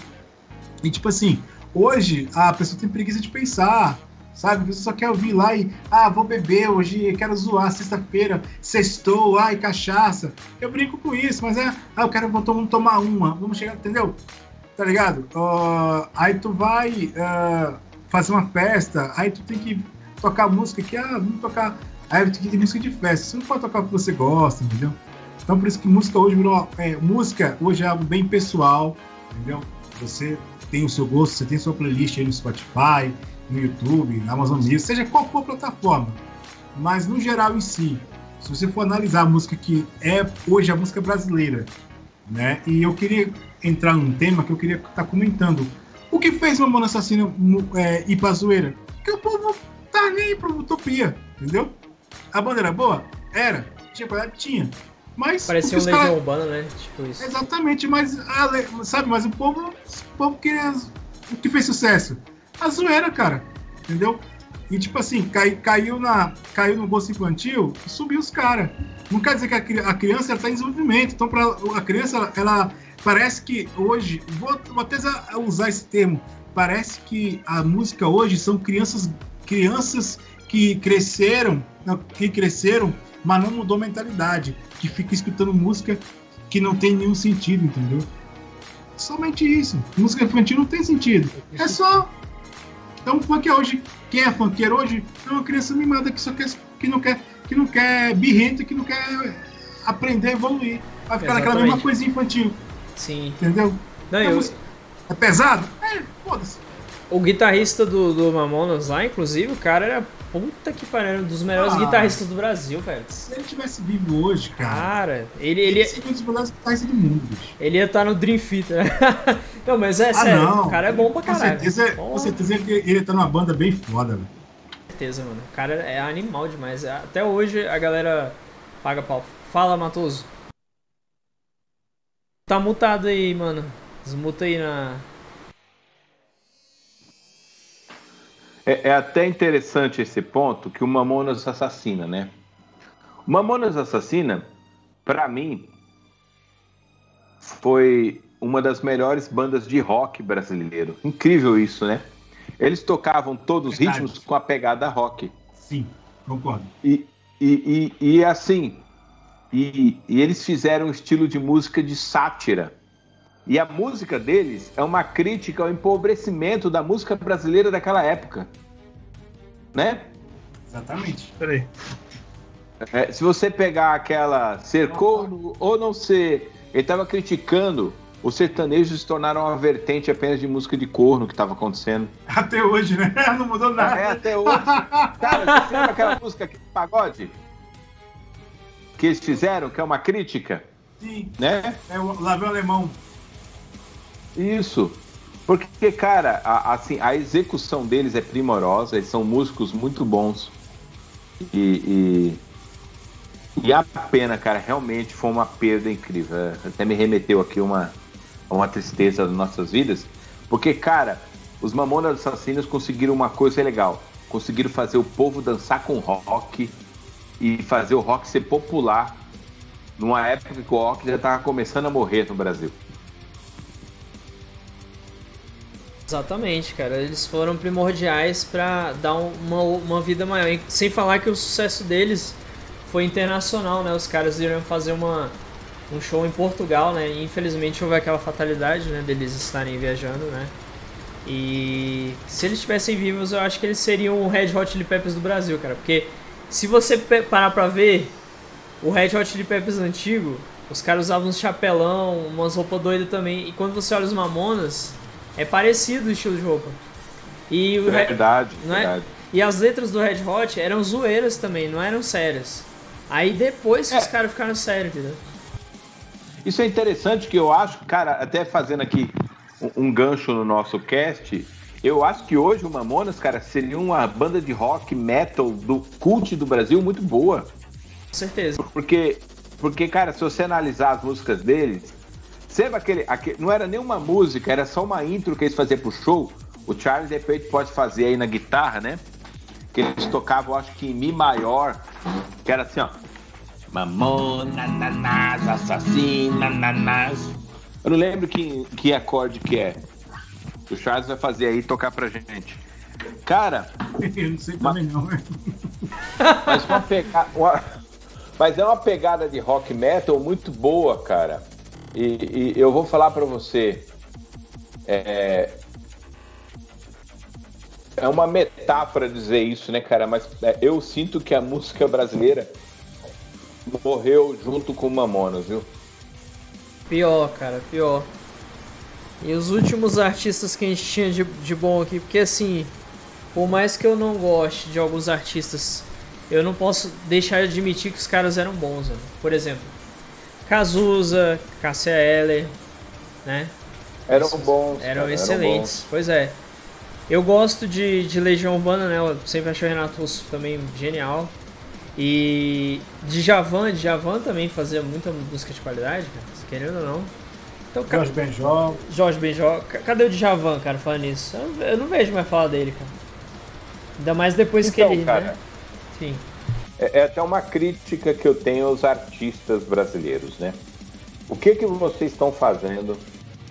Speaker 1: E tipo assim, hoje a pessoa tem preguiça de pensar, sabe? Você só quer ouvir lá e, ah, vou beber hoje, quero zoar, sexta-feira, sextou, ai, cachaça. Eu brinco com isso, mas é, ah, eu quero vou tomar uma, vamos chegar, entendeu? Tá ligado? Uh, aí tu vai uh, fazer uma festa, aí tu tem que tocar música que, ah, vamos tocar. Aí tu tem que música de festa, você não pode tocar o que você gosta, entendeu? Então por isso que música hoje virou. É, música hoje é algo bem pessoal, entendeu? Você tem o seu gosto, você tem sua playlist aí no Spotify, no YouTube, na Amazon Music, seja qual for a plataforma. Mas no geral em si, se você for analisar a música que é hoje a música brasileira, né? E eu queria entrar num tema que eu queria estar tá comentando. O que fez Mamona Assassina é, ir pra zoeira? Porque o povo tá nem pra utopia, entendeu? A banda era boa? Era. Tinha qualidade? Tinha. Mas.
Speaker 3: Parecia um Legião cara... Urbana, né? Tipo isso.
Speaker 1: Exatamente, mas sabe, mas o povo, o povo queria. O que fez sucesso? A zoeira, cara. Entendeu? E tipo assim, cai, caiu, na, caiu no gosto infantil subiu os caras. Não quer dizer que a, a criança está em desenvolvimento. Então, para a criança, ela, parece que hoje, vou, vou até usar esse termo, parece que a música hoje são crianças, crianças que cresceram, que cresceram mas não mudou a mentalidade, que fica escutando música que não tem nenhum sentido, entendeu? Somente isso. Música infantil não tem sentido. É só. Então, funk é hoje. Quem é funkeiro hoje é uma criança mimada que só quer. que não quer. que não quer birrenta, que não quer aprender a evoluir. Vai ficar naquela mesma coisinha infantil.
Speaker 3: Sim.
Speaker 1: Entendeu? Não, é, eu... é pesado? É, foda-se.
Speaker 3: O guitarrista do, do Mamonas lá, inclusive, o cara era puta que pariu, um dos melhores ah, guitarristas do Brasil, velho.
Speaker 1: Se ele tivesse vivo hoje, cara.
Speaker 3: Cara, ele. ele, ele
Speaker 1: seria um dos melhores guitarristas do mundo, bicho.
Speaker 3: Ele ia estar tá no Dream Theater, não, mas é ah, sério, não. o cara é bom pra caralho.
Speaker 1: Com certeza, com certeza ele, ele ia tá numa banda bem foda, velho.
Speaker 3: Com certeza, mano. O cara é animal demais. Até hoje a galera paga pau. Fala, Matoso. Tá mutado aí, mano. Desmuta aí na,
Speaker 2: É, é, até interessante esse ponto que o Mamonas assassina, né? O Mamonas Assassina, para mim, foi uma das melhores bandas de rock brasileiro. Incrível isso, né? Eles tocavam todos os ritmos com a pegada rock.
Speaker 1: Sim, concordo.
Speaker 2: E, e, e, e assim, e, e eles fizeram um estilo de música de sátira. E a música deles é uma crítica ao empobrecimento da música brasileira daquela época. Né?
Speaker 1: Exatamente. Peraí.
Speaker 2: É, se você pegar aquela ser corno ou não ser. Ele estava criticando os sertanejos se tornaram uma vertente apenas de música de corno que estava acontecendo.
Speaker 1: Até hoje, né? Não mudou nada.
Speaker 2: É, até hoje. Cara, você lembra aquela música aqui, pagode? Que eles fizeram, que é uma crítica?
Speaker 1: Sim.
Speaker 2: Né?
Speaker 1: É o Laveu Alemão.
Speaker 2: Isso. Porque, cara, a, assim, a execução deles é primorosa, eles são músicos muito bons. E, e, e, a pena, cara, realmente foi uma perda incrível. É, até me remeteu aqui uma, uma tristeza das nossas vidas. Porque, cara, os Mamonas Assassinos conseguiram uma coisa legal. Conseguiram fazer o povo dançar com rock e fazer o rock ser popular numa época que o rock já estava começando a morrer no Brasil.
Speaker 3: Exatamente, cara. Eles foram primordiais para dar uma, uma vida maior. E sem falar que o sucesso deles foi internacional, né? Os caras iriam fazer uma, um show em Portugal, né? E infelizmente houve aquela fatalidade, né? Deles estarem viajando, né? E se eles estivessem vivos, eu acho que eles seriam o Red Hot Chili Peppers do Brasil, cara. Porque se você parar pra ver o Red Hot Chili Peppers antigo, os caras usavam uns chapelão, umas roupas doidas também. E quando você olha os Mamonas, é parecido o estilo de roupa.
Speaker 2: E o verdade,
Speaker 3: não
Speaker 2: é? verdade.
Speaker 3: E as letras do Red Hot eram zoeiras também, não eram sérias. Aí depois que é. os caras ficaram sérios, entendeu?
Speaker 2: Isso é interessante que eu acho, cara, até fazendo aqui um, um gancho no nosso cast, eu acho que hoje o Mamonas, cara, seria uma banda de rock metal do cult do Brasil muito boa.
Speaker 3: Com certeza.
Speaker 2: Porque, porque cara, se você analisar as músicas deles, Sempre aquele, aquele. Não era nenhuma música, era só uma intro que eles faziam pro show. O Charles de repente pode fazer aí na guitarra, né? Que eles tocavam, acho que em Mi maior, que era assim, ó. Mamona, nanás, assassina, nanás. Eu não lembro que, que acorde que é. O Charles vai fazer aí tocar pra gente. Cara.
Speaker 1: Eu não sei também não, né?
Speaker 2: Mas, uma pega... uma... mas é uma pegada de rock metal muito boa, cara. E, e eu vou falar para você. É... é uma metáfora dizer isso, né, cara? Mas é, eu sinto que a música brasileira morreu junto com o Mamonas, viu?
Speaker 3: Pior, cara, pior. E os últimos artistas que a gente tinha de, de bom aqui, porque assim, por mais que eu não goste de alguns artistas, eu não posso deixar de admitir que os caras eram bons. Né? Por exemplo, Cazuza, Cássia Eller, né?
Speaker 2: Eram bons.
Speaker 3: Eram cara, excelentes, eram pois é. Eu gosto de, de Legião Urbana, né? Eu sempre achei o Renato Russo também genial. E de Javan, de Javan também fazia muita música de qualidade, cara, querendo ou não.
Speaker 1: Então, Jorge Benjó.
Speaker 3: Jorge Benjó. Cadê o Djavan, cara, falando isso? Eu não vejo mais falar dele, cara. Ainda mais depois então, que ele. Cara, né? Sim.
Speaker 2: É, é, até uma crítica que eu tenho aos artistas brasileiros, né? O que que vocês estão fazendo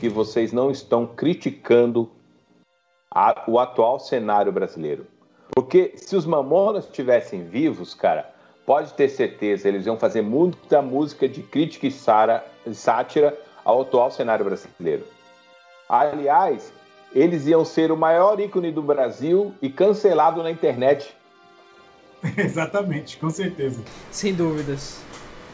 Speaker 2: que vocês não estão criticando a, o atual cenário brasileiro? Porque se os Mamonas estivessem vivos, cara, pode ter certeza, eles iam fazer muita música de crítica e sara, sátira ao atual cenário brasileiro. Aliás, eles iam ser o maior ícone do Brasil e cancelado na internet.
Speaker 1: Exatamente, com certeza.
Speaker 3: Sem dúvidas.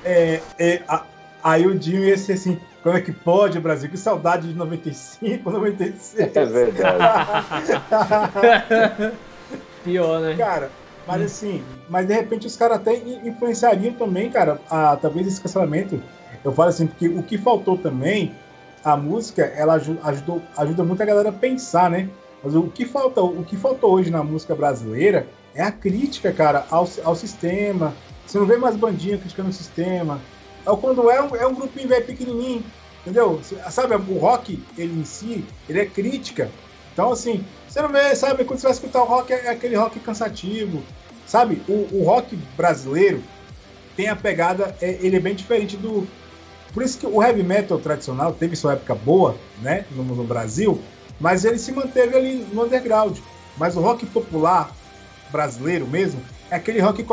Speaker 1: É, é, a, aí o Dinho ia ser assim, como é que pode, Brasil? Que saudade de 95, 96.
Speaker 2: É verdade.
Speaker 3: Pior, né?
Speaker 1: Cara, mas assim, mas de repente os caras até influenciariam também, cara, a, talvez esse cancelamento eu falo assim, porque o que faltou também, a música, ela ajudou, ajuda muito a galera a pensar, né? Mas o que falta, o que faltou hoje na música brasileira é a crítica, cara, ao, ao sistema. Você não vê mais bandinha criticando o sistema. É quando é um, é um grupinho velho pequenininho, entendeu? Sabe, o rock, ele em si, ele é crítica. Então, assim, você não vê, sabe, quando você vai escutar o rock, é aquele rock cansativo. Sabe, o, o rock brasileiro tem a pegada, é, ele é bem diferente do, por isso que o heavy metal tradicional teve sua época boa, né, no, no Brasil, mas ele se manteve ali no underground. Mas o rock popular brasileiro mesmo é aquele rock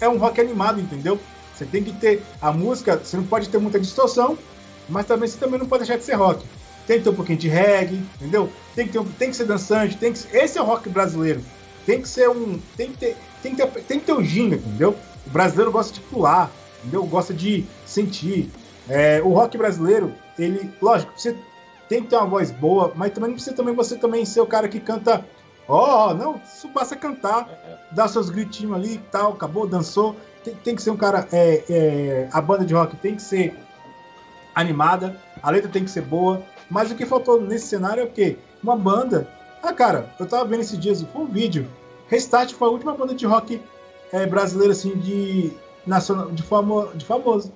Speaker 1: é um rock animado, entendeu? Você tem que ter a música, você não pode ter muita distorção, mas também você também não pode deixar de ser rock. Tem que ter um pouquinho de reggae, entendeu? Tem que ter, tem que ser dançante, tem que esse é o rock brasileiro. Tem que ser um, tem que ter, tem que ter, tem que ter o ginga, entendeu? O brasileiro gosta de pular, entendeu? Gosta de sentir. É, o rock brasileiro, ele, lógico, você tem que ter uma voz boa, mas também não precisa também você também ser o cara que canta, ó, oh, não, isso basta cantar, dá seus gritinhos ali e tal, acabou, dançou. Tem, tem que ser um cara, é, é, a banda de rock tem que ser animada, a letra tem que ser boa, mas o que faltou nesse cenário é o quê? Uma banda. Ah, cara, eu tava vendo esses dias, foi um vídeo. Restart foi a última banda de rock é, brasileira, assim, de, nacional, de, famo, de famoso.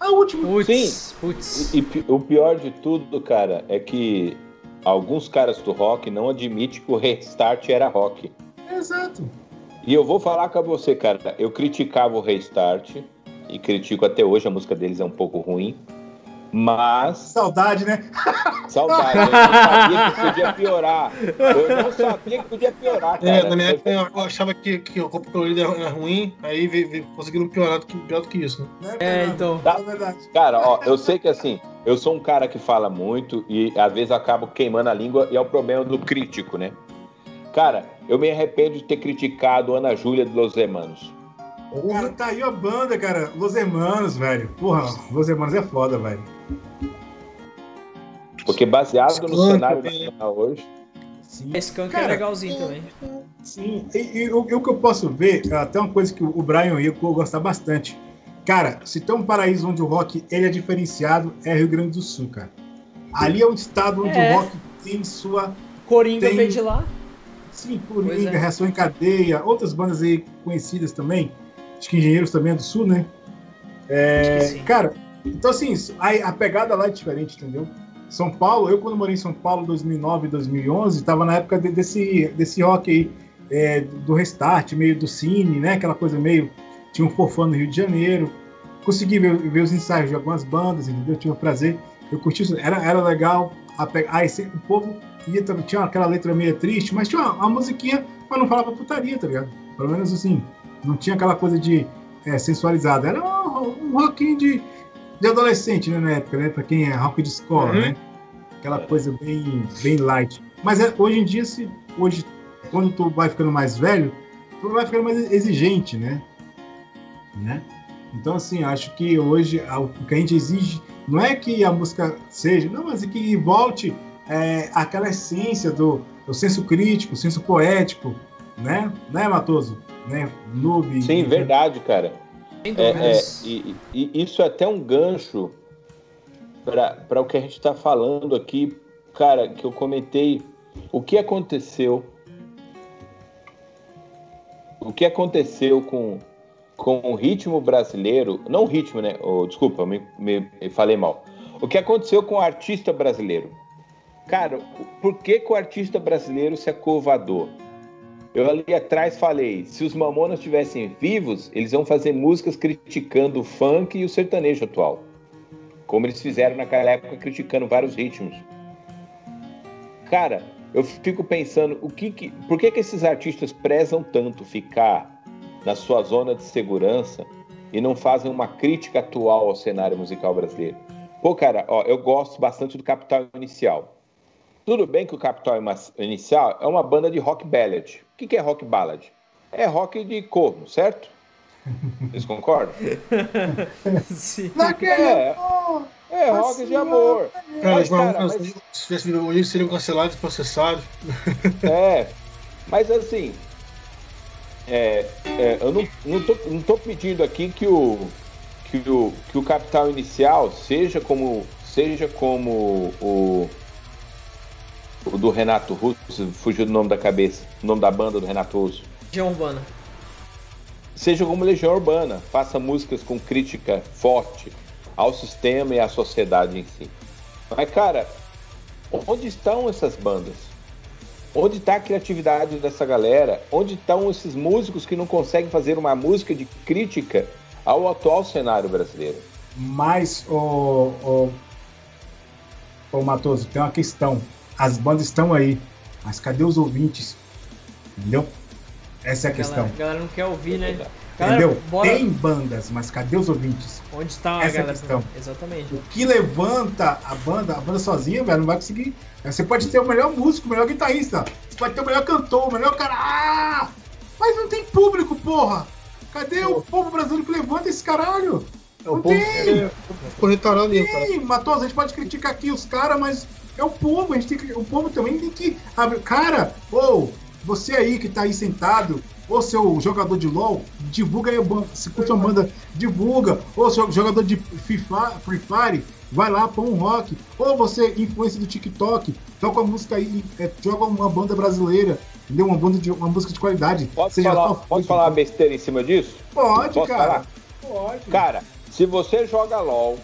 Speaker 1: A última.
Speaker 2: Putz, Sim. Putz. E, e, o pior de tudo, cara, é que alguns caras do rock não admitem que o restart era rock.
Speaker 1: Exato.
Speaker 2: E eu vou falar com você, cara. Eu criticava o restart e critico até hoje. A música deles é um pouco ruim. Mas.
Speaker 1: Saudade, né?
Speaker 2: Saudade. Eu não sabia que podia piorar. Eu não sabia que podia piorar.
Speaker 4: Cara. É, na minha época eu achava que, que o corpo colorido era ruim, aí conseguiram piorar do que, pior do que isso.
Speaker 3: Né? É, então.
Speaker 2: Tá? É cara, ó, eu sei que assim, eu sou um cara que fala muito e às vezes acabo queimando a língua e é o problema do crítico, né? Cara, eu me arrependo de ter criticado Ana Júlia de Los Hermanos.
Speaker 1: Cara, tá aí a banda, cara. Los Hermanos, velho. Porra, Los Hermanos é foda, velho.
Speaker 2: Porque baseado no cenário nacional hoje.
Speaker 3: Sim. Esse Skunk é legalzinho também.
Speaker 1: Sim, e, e, o, e, o, que eu posso ver, até uma coisa que o Brian e eu gostar bastante. Cara, se tem um paraíso onde o rock ele é diferenciado, é Rio Grande do Sul, cara. Ali é um estado onde é. o rock tem sua.
Speaker 3: Coringa tem... veio de lá?
Speaker 1: Sim, Coringa, é. Reação em Cadeia, outras bandas aí conhecidas também. Acho que Engenheiros também é do Sul, né? É, cara, então assim, a, a pegada lá é diferente, entendeu? São Paulo, eu quando morei em São Paulo 2009, 2011, estava na época de, desse, desse rock aí, é, do restart, meio do cine, né? Aquela coisa meio. Tinha um fofão no Rio de Janeiro. Consegui ver, ver os ensaios de algumas bandas, entendeu? Tive o prazer. Eu curti isso, era, era legal. A, ah, esse, o povo ia, tinha aquela letra meio triste, mas tinha uma, uma musiquinha, mas não falava putaria, tá ligado? Pelo menos assim, não tinha aquela coisa de é, sensualizada. Era um, um rockinho de, de adolescente, né, na época, né? Pra quem é rock de escola, uhum. né? Aquela coisa bem, bem light. Mas é, hoje em dia, se, hoje, quando tu vai ficando mais velho, tu vai ficando mais exigente, né? né? Então, assim, acho que hoje o que a gente exige não é que a música seja, não, mas é que volte é, aquela essência do, do senso crítico, senso poético, né? Né, Matoso? Né?
Speaker 2: Noob. Sim, verdade, cara. É, é, e, e, isso é até um gancho para o que a gente está falando aqui, cara, que eu comentei. O que aconteceu? O que aconteceu com, com o ritmo brasileiro? Não o ritmo, né? Oh, desculpa, me, me, me falei mal. O que aconteceu com o artista brasileiro? Cara, por que, que o artista brasileiro se acovardou? Eu ali atrás falei, se os Mamonas estivessem vivos, eles iam fazer músicas criticando o funk e o sertanejo atual. Como eles fizeram naquela época, criticando vários ritmos. Cara, eu fico pensando, o que, que por que, que esses artistas prezam tanto ficar na sua zona de segurança e não fazem uma crítica atual ao cenário musical brasileiro? Pô, cara, ó, eu gosto bastante do Capital Inicial. Tudo bem que o Capital Inicial é uma banda de rock ballad. O que é rock ballad? É rock de corno, certo? Vocês concordam?
Speaker 3: Sim.
Speaker 2: É, é rock de amor.
Speaker 4: Cara, mas, cara, mas... se tivesse hoje seriam cancelados e processados.
Speaker 2: É, mas assim, é, é, eu não, não, tô, não tô pedindo aqui que o, que o, que o capital inicial seja como, seja como o, o do Renato Russo, fugiu do nome da cabeça, o nome da banda do Renato Russo.
Speaker 3: Legião Urbana.
Speaker 2: Seja como Legião Urbana, faça músicas com crítica forte ao sistema e à sociedade em si. Mas, cara, onde estão essas bandas? Onde está a criatividade dessa galera? Onde estão esses músicos que não conseguem fazer uma música de crítica ao atual cenário brasileiro?
Speaker 1: Mas, o, o, o Matoso, tem uma questão as bandas estão aí, mas cadê os ouvintes? Entendeu? Essa é a, questão.
Speaker 3: A galera não quer ouvir, né?
Speaker 1: Galera, Entendeu? Bora... Tem bandas, mas cadê os ouvintes?
Speaker 3: Onde está
Speaker 1: Essa
Speaker 3: a galera?
Speaker 1: É a questão.
Speaker 3: Exatamente.
Speaker 1: O que levanta a banda, a banda sozinha, velho, não vai conseguir. Você pode ter o melhor músico, o melhor guitarrista, você pode ter o melhor cantor, o melhor cara. Ah! Mas não tem público, porra! Cadê o povo brasileiro que levanta esse caralho?
Speaker 4: É o não povo tem! Corretarão ali,
Speaker 1: cara. Matos, a gente pode criticar aqui os caras, mas é o povo, a gente tem que, o povo também tem que abrir. Cara, ou você aí que tá aí sentado, ou seu jogador de LOL, divulga aí, se curte uma banda, divulga. Ou seu jogador de FIFA, Free Fire, vai lá, põe um rock. Ou você, influência do TikTok, toca uma música aí, é, joga uma banda brasileira, entendeu? Uma, banda de, uma música de qualidade.
Speaker 2: Pode falar, pode falar besteira em cima disso?
Speaker 1: Pode, Posso cara. Falar? Pode.
Speaker 2: Cara, se você joga LOL,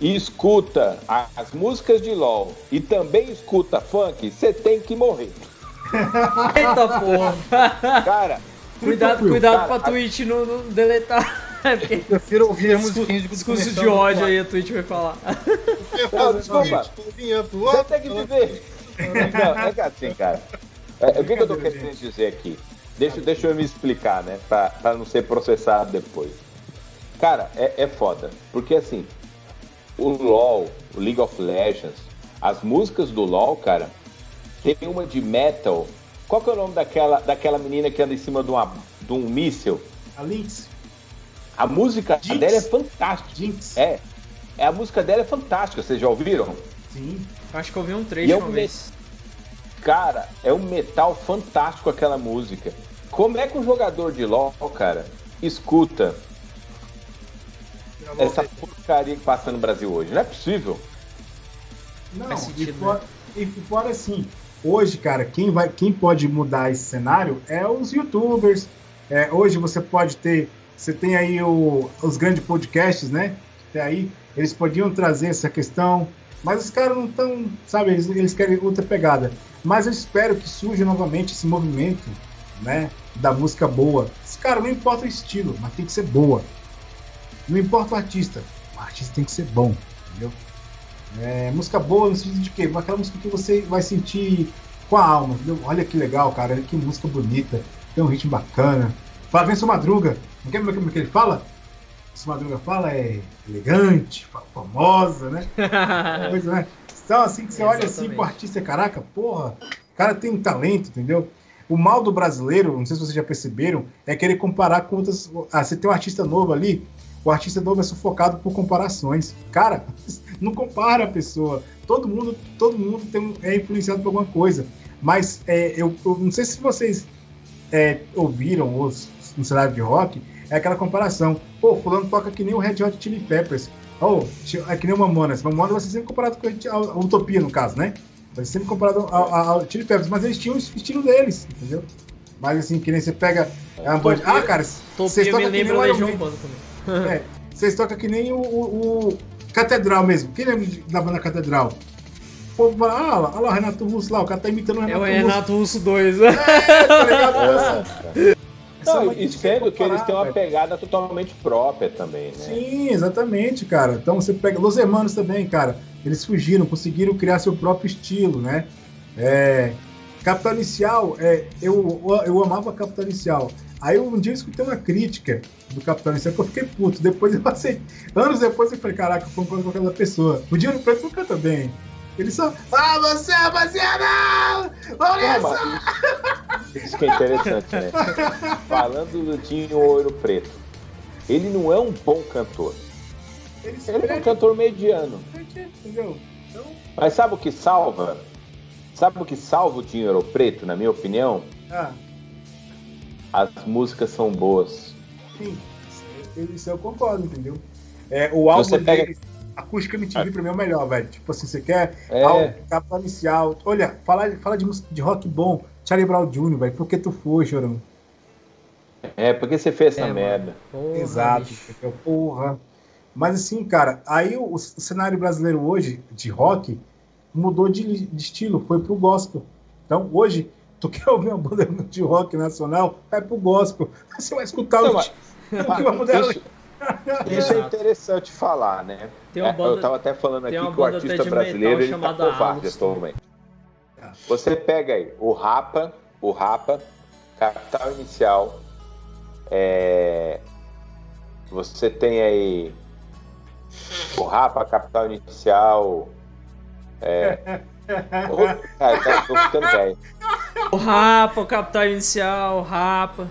Speaker 2: e escuta as músicas de LOL e também escuta funk, você tem que morrer.
Speaker 3: Eita porra!
Speaker 2: Cara,
Speaker 3: cuidado, cuidado cara, pra Twitch não, não deletar.
Speaker 4: Eu prefiro ouvir a musiquinha
Speaker 3: de discurso de ódio aí, a Twitch vai falar.
Speaker 2: Não, desculpa. Você tem que dizer. Não, é que assim, cara. É, o que, que eu tô querendo dizer aqui? Deixa, deixa eu me explicar, né? Pra, pra não ser processado depois. Cara, é, é foda. Porque assim, o LoL, o League of Legends, as músicas do LoL, cara, tem uma de metal. Qual que é o nome daquela, daquela menina que anda em cima de, uma, de um míssil?
Speaker 1: A Lynx.
Speaker 2: A música Jinx. dela é fantástica. Jinx. É. é. A música dela é fantástica, vocês já ouviram?
Speaker 3: Sim. Acho que eu ouvi um trecho é uma vez.
Speaker 2: Cara, é um metal fantástico aquela música. Como é que um jogador de LoL, cara, escuta essa porcaria que passa no Brasil hoje. Não é possível.
Speaker 1: Não, sentido, e, fora, né? e fora assim, hoje, cara, quem, vai, quem pode mudar esse cenário é os youtubers. É, hoje você pode ter. Você tem aí o, os grandes podcasts, né? Tem aí, eles podiam trazer essa questão, mas os caras não estão, sabe, eles, eles querem outra pegada. Mas eu espero que surja novamente esse movimento, né? Da música boa. Esse cara não importa o estilo, mas tem que ser boa. Não importa o artista, o artista tem que ser bom, entendeu? É, música boa no sentido de quê? Aquela música que você vai sentir com a alma, entendeu? Olha que legal, cara. Olha que música bonita. Tem um ritmo bacana. Flavencio Madruga. Não quer como é que ele fala? Se Madruga fala é elegante, famosa, né? Coisa, né? Então, assim, que você olha assim pro artista, caraca, porra, o cara tem um talento, entendeu? O mal do brasileiro, não sei se vocês já perceberam, é querer comparar com outras. Ah, você tem um artista novo ali, o artista novo é sufocado por comparações. Cara, não compara a pessoa. Todo mundo, todo mundo tem, é influenciado por alguma coisa. Mas é, eu, eu, não sei se vocês é, ouviram ou no cenário de rock, é aquela comparação. Pô, fulano toca que nem o Red Hot Chili Peppers. Oh, é que nem o Mamonas. Mamonas vai ser sempre comparado com a, a Utopia, no caso, né? Vai ser sempre comparado ao, Chili Peppers, mas eles tinham o estilo deles, entendeu? Mas assim, que nem você pega é uma banda. Ah, cara,
Speaker 3: vocês tocam que nem o Iron Maiden.
Speaker 1: É, vocês tocam que nem o, o, o Catedral mesmo. Quem lembra da banda Catedral? povo fala, ah, olha lá o Renato Russo lá, o cara tá imitando o Renato Russo.
Speaker 3: É o Renato Russo 2.
Speaker 1: É, tá ligado?
Speaker 2: Não, e sendo que eles têm uma pegada totalmente própria também, né?
Speaker 1: Sim, exatamente, cara. Então você pega Los Hermanos também, cara. Eles fugiram, conseguiram criar seu próprio estilo, né? É, Capital Inicial, é, eu, eu amava Capital Inicial. Aí um dia eu escutei uma crítica do Capital Inicial que eu fiquei puto. Depois eu passei, anos depois eu falei, caraca, uma coisa com aquela pessoa. O Dinheiro Preto não canta bem. Ele só. Ah, você, você não! Olha só!
Speaker 2: Isso que é interessante, né? Falando do Dinho Ouro Preto, ele não é um bom cantor. Ele, ele é um cantor mediano. Entendeu? Então... Mas sabe o que salva? Sabe o que salva o Dinho Ouro Preto, na minha opinião? Ah. As músicas são boas.
Speaker 1: Sim, isso eu concordo, entendeu? É, o álbum Você pega... Deles acústica MTV pra mim é o melhor, velho. Tipo assim, você quer é. capa inicial. Olha, fala, fala de, de rock bom, Charlie Brown Jr., velho. Por que tu foi, Chorão?
Speaker 2: É, porque você fez é, essa merda.
Speaker 1: Porra, Exato, porra. Mas assim, cara, aí o, o, cenário brasileiro hoje, de rock, mudou de, de, estilo, foi pro gospel. Então, hoje, tu quer ouvir uma banda de rock nacional, vai pro gospel. Você vai escutar Não, o, mas,
Speaker 2: o mas, dela. Isso, isso é interessante falar, né? É, banda, eu tava até falando aqui que o artista brasileiro ele tá covarde atualmente. Você pega aí o Rapa, o Rapa, Capital Inicial, é... você tem aí o Rapa, Capital Inicial, é...
Speaker 3: o... Cara, tá, tô ficando velho. O Rapa, o Capital Inicial, o Rapa.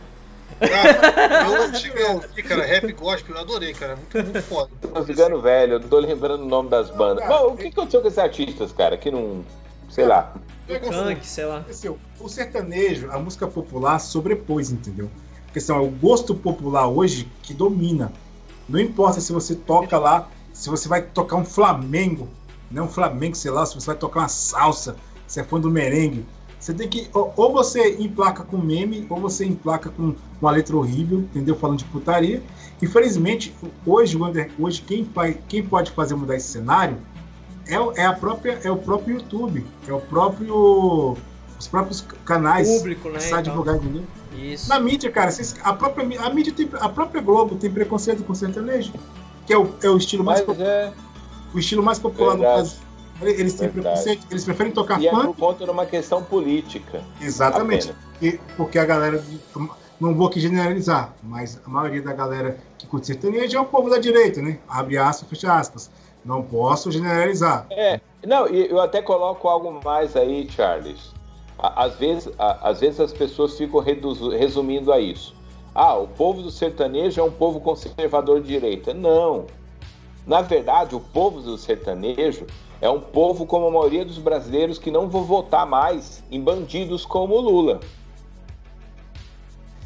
Speaker 4: Cara, eu cheguei a ouvir, cara, rap gospel, eu adorei, cara. Muito, muito foda.
Speaker 2: Tô ficando velho, eu não tô lembrando o nome das bandas. Bom, o que aconteceu com esses artistas, cara? Que não. Sei lá.
Speaker 3: Funk, sei lá.
Speaker 1: O sertanejo, a música popular sobrepôs, entendeu? Porque assim, é o gosto popular hoje que domina. Não importa se você toca lá, se você vai tocar um Flamengo, não um Flamengo, sei lá, se você vai tocar uma salsa, se é fã do merengue você tem que. Ou você emplaca com meme, ou você emplaca com uma letra horrível, entendeu? Falando de putaria. Infelizmente, hoje, hoje quem, faz, quem pode fazer mudar esse cenário é, é, a própria, é o próprio YouTube, é o próprio. Os próprios canais.
Speaker 3: Público, né?
Speaker 1: Então. divulgar, entendeu?
Speaker 3: Isso.
Speaker 1: Na mídia, cara, a própria, a mídia tem, a própria Globo tem preconceito com sertanejo, que é o, é o estilo mais, é... o estilo mais popular Verdade. do Brasil eles têm preconceito, eles preferem tocar
Speaker 2: e funk. E é por conta de uma questão política.
Speaker 1: Exatamente. E, porque a galera. Não vou aqui generalizar, mas a maioria da galera que curte sertanejo é um povo da direita, né? Abre aspas, fecha aspas. Não posso generalizar.
Speaker 2: É, não, eu até coloco algo mais aí, Charles. Às vezes, às vezes as pessoas ficam resumindo a isso. Ah, o povo do sertanejo é um povo conservador de direita. Não. Na verdade, o povo do sertanejo é um povo como a maioria dos brasileiros que não vão votar mais em bandidos como o Lula.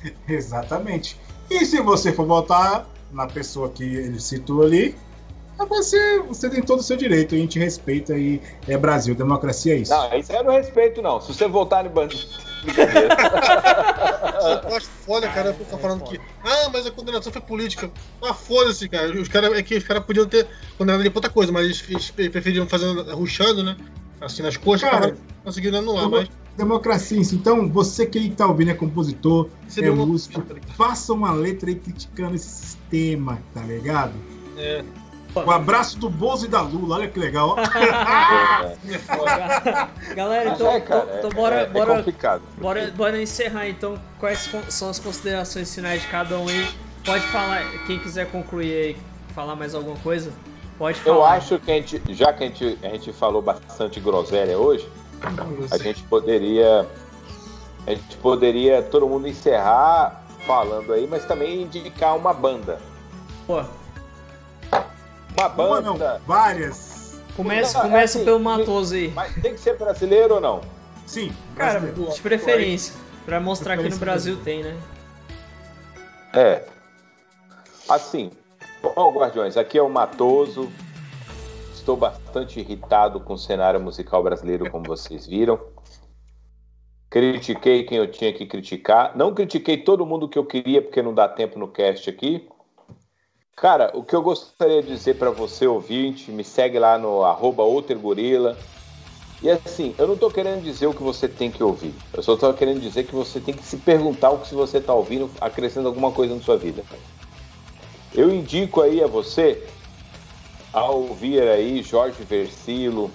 Speaker 1: Exatamente. E se você for votar na pessoa que ele citou ali, é você, você tem todo o seu direito, a gente respeita e é Brasil, democracia é isso.
Speaker 2: Não, isso eu não respeito, não. Se você votar em bandido.
Speaker 4: eu acho foda, cara, ficar falando que. Ah, mas a condenação foi política. Ah, foda-se, cara. Os caras é que os caras podiam ter condenado ele por outra coisa, mas eles, eles preferiam fazer ruxando, né? Assim nas coxas, cara, conseguiram anular, mas.
Speaker 1: Democracia, isso. Então, você que está ouvindo é compositor, é músico, faça uma letra aí criticando esse sistema, tá ligado?
Speaker 4: É.
Speaker 1: O abraço do Bozo e da Lula, olha que legal.
Speaker 3: Galera, então,
Speaker 2: É, cara,
Speaker 3: então
Speaker 2: é-
Speaker 3: bora,
Speaker 2: é- é
Speaker 3: bora,
Speaker 2: complicado.
Speaker 3: bora, bora encerrar então. Quais são as considerações finais de cada um aí? Pode falar, quem quiser concluir aí, falar mais alguma coisa, pode falar.
Speaker 2: Eu acho que a gente, já que a gente, a gente falou bastante groselha hoje, a gente poderia. A gente poderia todo mundo encerrar falando aí, mas também indicar uma banda.
Speaker 3: Pô,
Speaker 2: Uma
Speaker 1: Uma não,
Speaker 2: banda.
Speaker 1: várias.
Speaker 3: começa,
Speaker 2: Não, é
Speaker 3: começa
Speaker 2: assim,
Speaker 3: pelo Matoso aí.
Speaker 2: Mas tem que ser brasileiro ou não?
Speaker 1: Sim,
Speaker 3: Cara,
Speaker 1: brasileiro.
Speaker 3: de preferência. Pra mostrar que no Brasil tem, né?
Speaker 2: É. Assim, bom, Guardiões, aqui é o Matoso. Estou bastante irritado com o cenário musical brasileiro, como vocês viram. Critiquei quem eu tinha que criticar. Não critiquei todo mundo que eu queria, porque não dá tempo no cast aqui. Cara, o que eu gostaria de dizer para você, ouvinte, me segue lá no arroba outergorila. E assim, eu não tô querendo dizer o que você tem que ouvir. Eu só tô querendo dizer que você tem que se perguntar o que se você tá ouvindo acrescenta alguma coisa na sua vida. Eu indico aí a você a ouvir aí Jorge Versilo,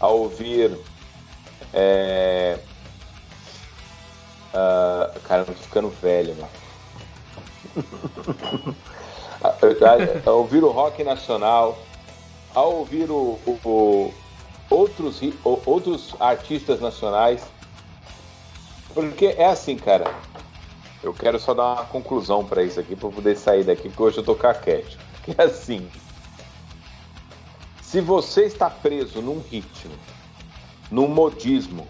Speaker 2: a ouvir. É... ah, cara, eu tô ficando velho, mano. a, ouvir o rock nacional, a ouvir o, o- o- outros, o- outros artistas nacionais. Porque é assim, cara. Eu quero só dar uma conclusão pra isso aqui, eu poder sair daqui, porque hoje eu tô caquete. Que é assim. Se você está preso num ritmo, num modismo,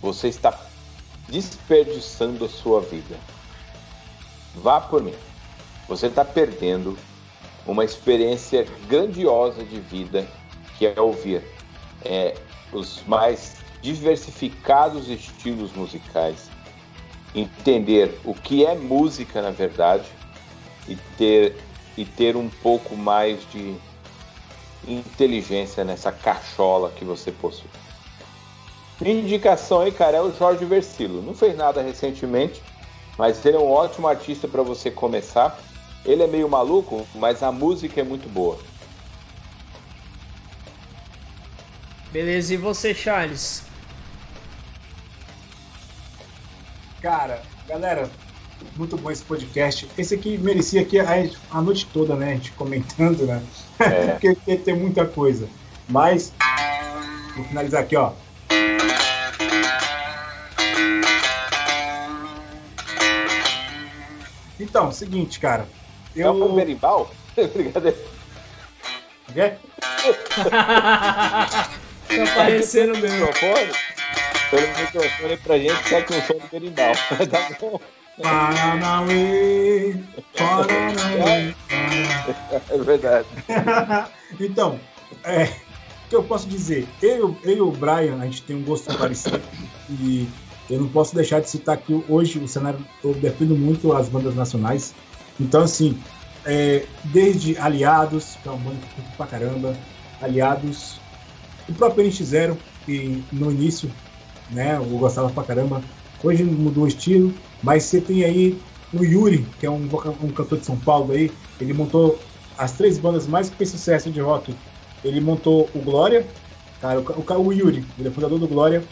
Speaker 2: você está desperdiçando a sua vida. Vá por mim. Você está perdendo uma experiência grandiosa de vida que é ouvir é, os mais diversificados estilos musicais, entender o que é música na verdade e ter, e ter um pouco mais de inteligência nessa cachola que você possui. Minha indicação aí, cara, é o Jorge Versilo. Não fez nada recentemente, mas ele é um ótimo artista para você começar. Ele é meio maluco, mas a música é muito boa.
Speaker 3: Beleza, e você, Charles?
Speaker 1: Cara, galera, muito bom esse podcast. Esse aqui merecia aqui a, a noite toda, né? A gente comentando, né?
Speaker 2: É.
Speaker 1: Porque tem, tem muita coisa. Mas, vou finalizar aqui, ó. Então, seguinte, cara.
Speaker 2: É um
Speaker 1: Eu.
Speaker 2: berimbau? Brincadeira.
Speaker 1: É?
Speaker 3: tá aparecendo mesmo.
Speaker 2: microfone? Pelo microfone pra gente sai com o som do berimbau. tá bom?
Speaker 1: Paranauê, Paranauê.
Speaker 2: É verdade.
Speaker 1: então, é, o que eu posso dizer? Eu, eu e o Brian, a gente tem um gosto parecido e eu não posso deixar de citar que hoje o cenário, eu defendo muito as bandas nacionais. Então, assim, é, desde Aliados, que é uma banda que pra caramba, Aliados, o próprio NX0, que no início, né, eu gostava pra caramba, hoje mudou o estilo, mas você tem aí o Yuri, que é um, um cantor de São Paulo aí, ele montou as três bandas mais que fez sucesso de rock. Ele montou o Glória, cara, o, o, o Yuri, ele é fundador do Glória,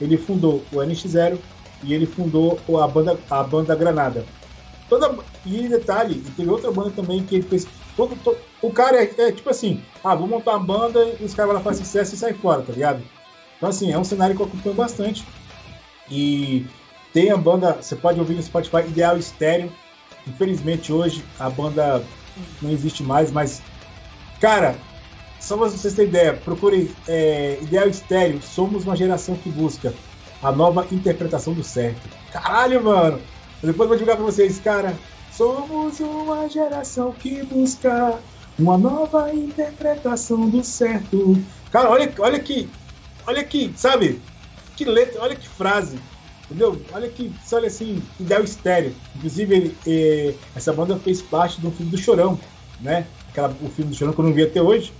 Speaker 1: ele fundou o NX0 e ele fundou a banda, a banda Granada. Toda, e detalhe, teve outra banda também que fez. Todo, to- o cara é, é tipo assim: ah, vou montar uma banda e os caras vão lá fazer sucesso e sai fora, tá ligado? Então, assim, é um cenário que eu acompanho bastante. E tem a banda, você pode ouvir no Spotify, Ideal Estéreo. Infelizmente hoje a banda não existe mais, mas, cara, só pra vocês terem ideia, procure é, Ideal Estéreo, somos uma geração que busca a nova interpretação do certo. Caralho, mano! Depois vou divulgar pra vocês, cara. Somos uma geração que busca uma nova interpretação do certo. Cara, olha, olha que. Olha que, sabe? Que letra, olha que frase. Entendeu? Olha que, olha assim, ideal estéreo. Inclusive, ele, eh, essa banda fez parte do filme do Chorão, né? Aquela, o filme do Chorão que eu não vi até hoje.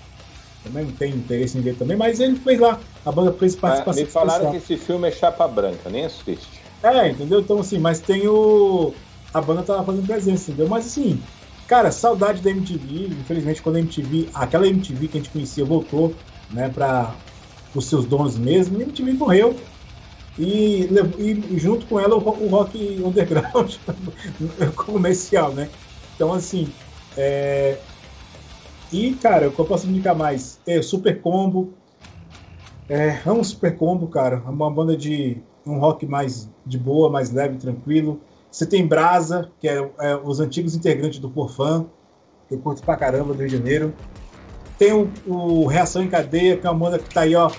Speaker 1: Também não tenho interesse em ver também, mas ele fez lá. A banda fez
Speaker 2: Ah,
Speaker 1: participação
Speaker 2: me falaram
Speaker 1: especial.
Speaker 2: que esse filme é chapa branca, nem assiste.
Speaker 1: É, entendeu? Então, assim, mas tem o. A banda tá fazendo presença, entendeu? Mas, assim, Cara, saudade da MTV. Infelizmente, quando a MTV, aquela MTV que a gente conhecia, voltou, né, para os seus dons mesmo, a MTV morreu. E, e junto com ela o, o rock underground comercial, né? Então, assim, é... e cara, o que eu posso indicar mais? É Super Combo. É um Super Combo, cara. É uma banda de um rock mais de boa, mais leve, tranquilo. Você tem Brasa, que é, é os antigos integrantes do Porfã, que eu curto pra caramba do Rio de Janeiro. Tem o, o, Reação em Cadeia, que é uma banda que tá aí, ó,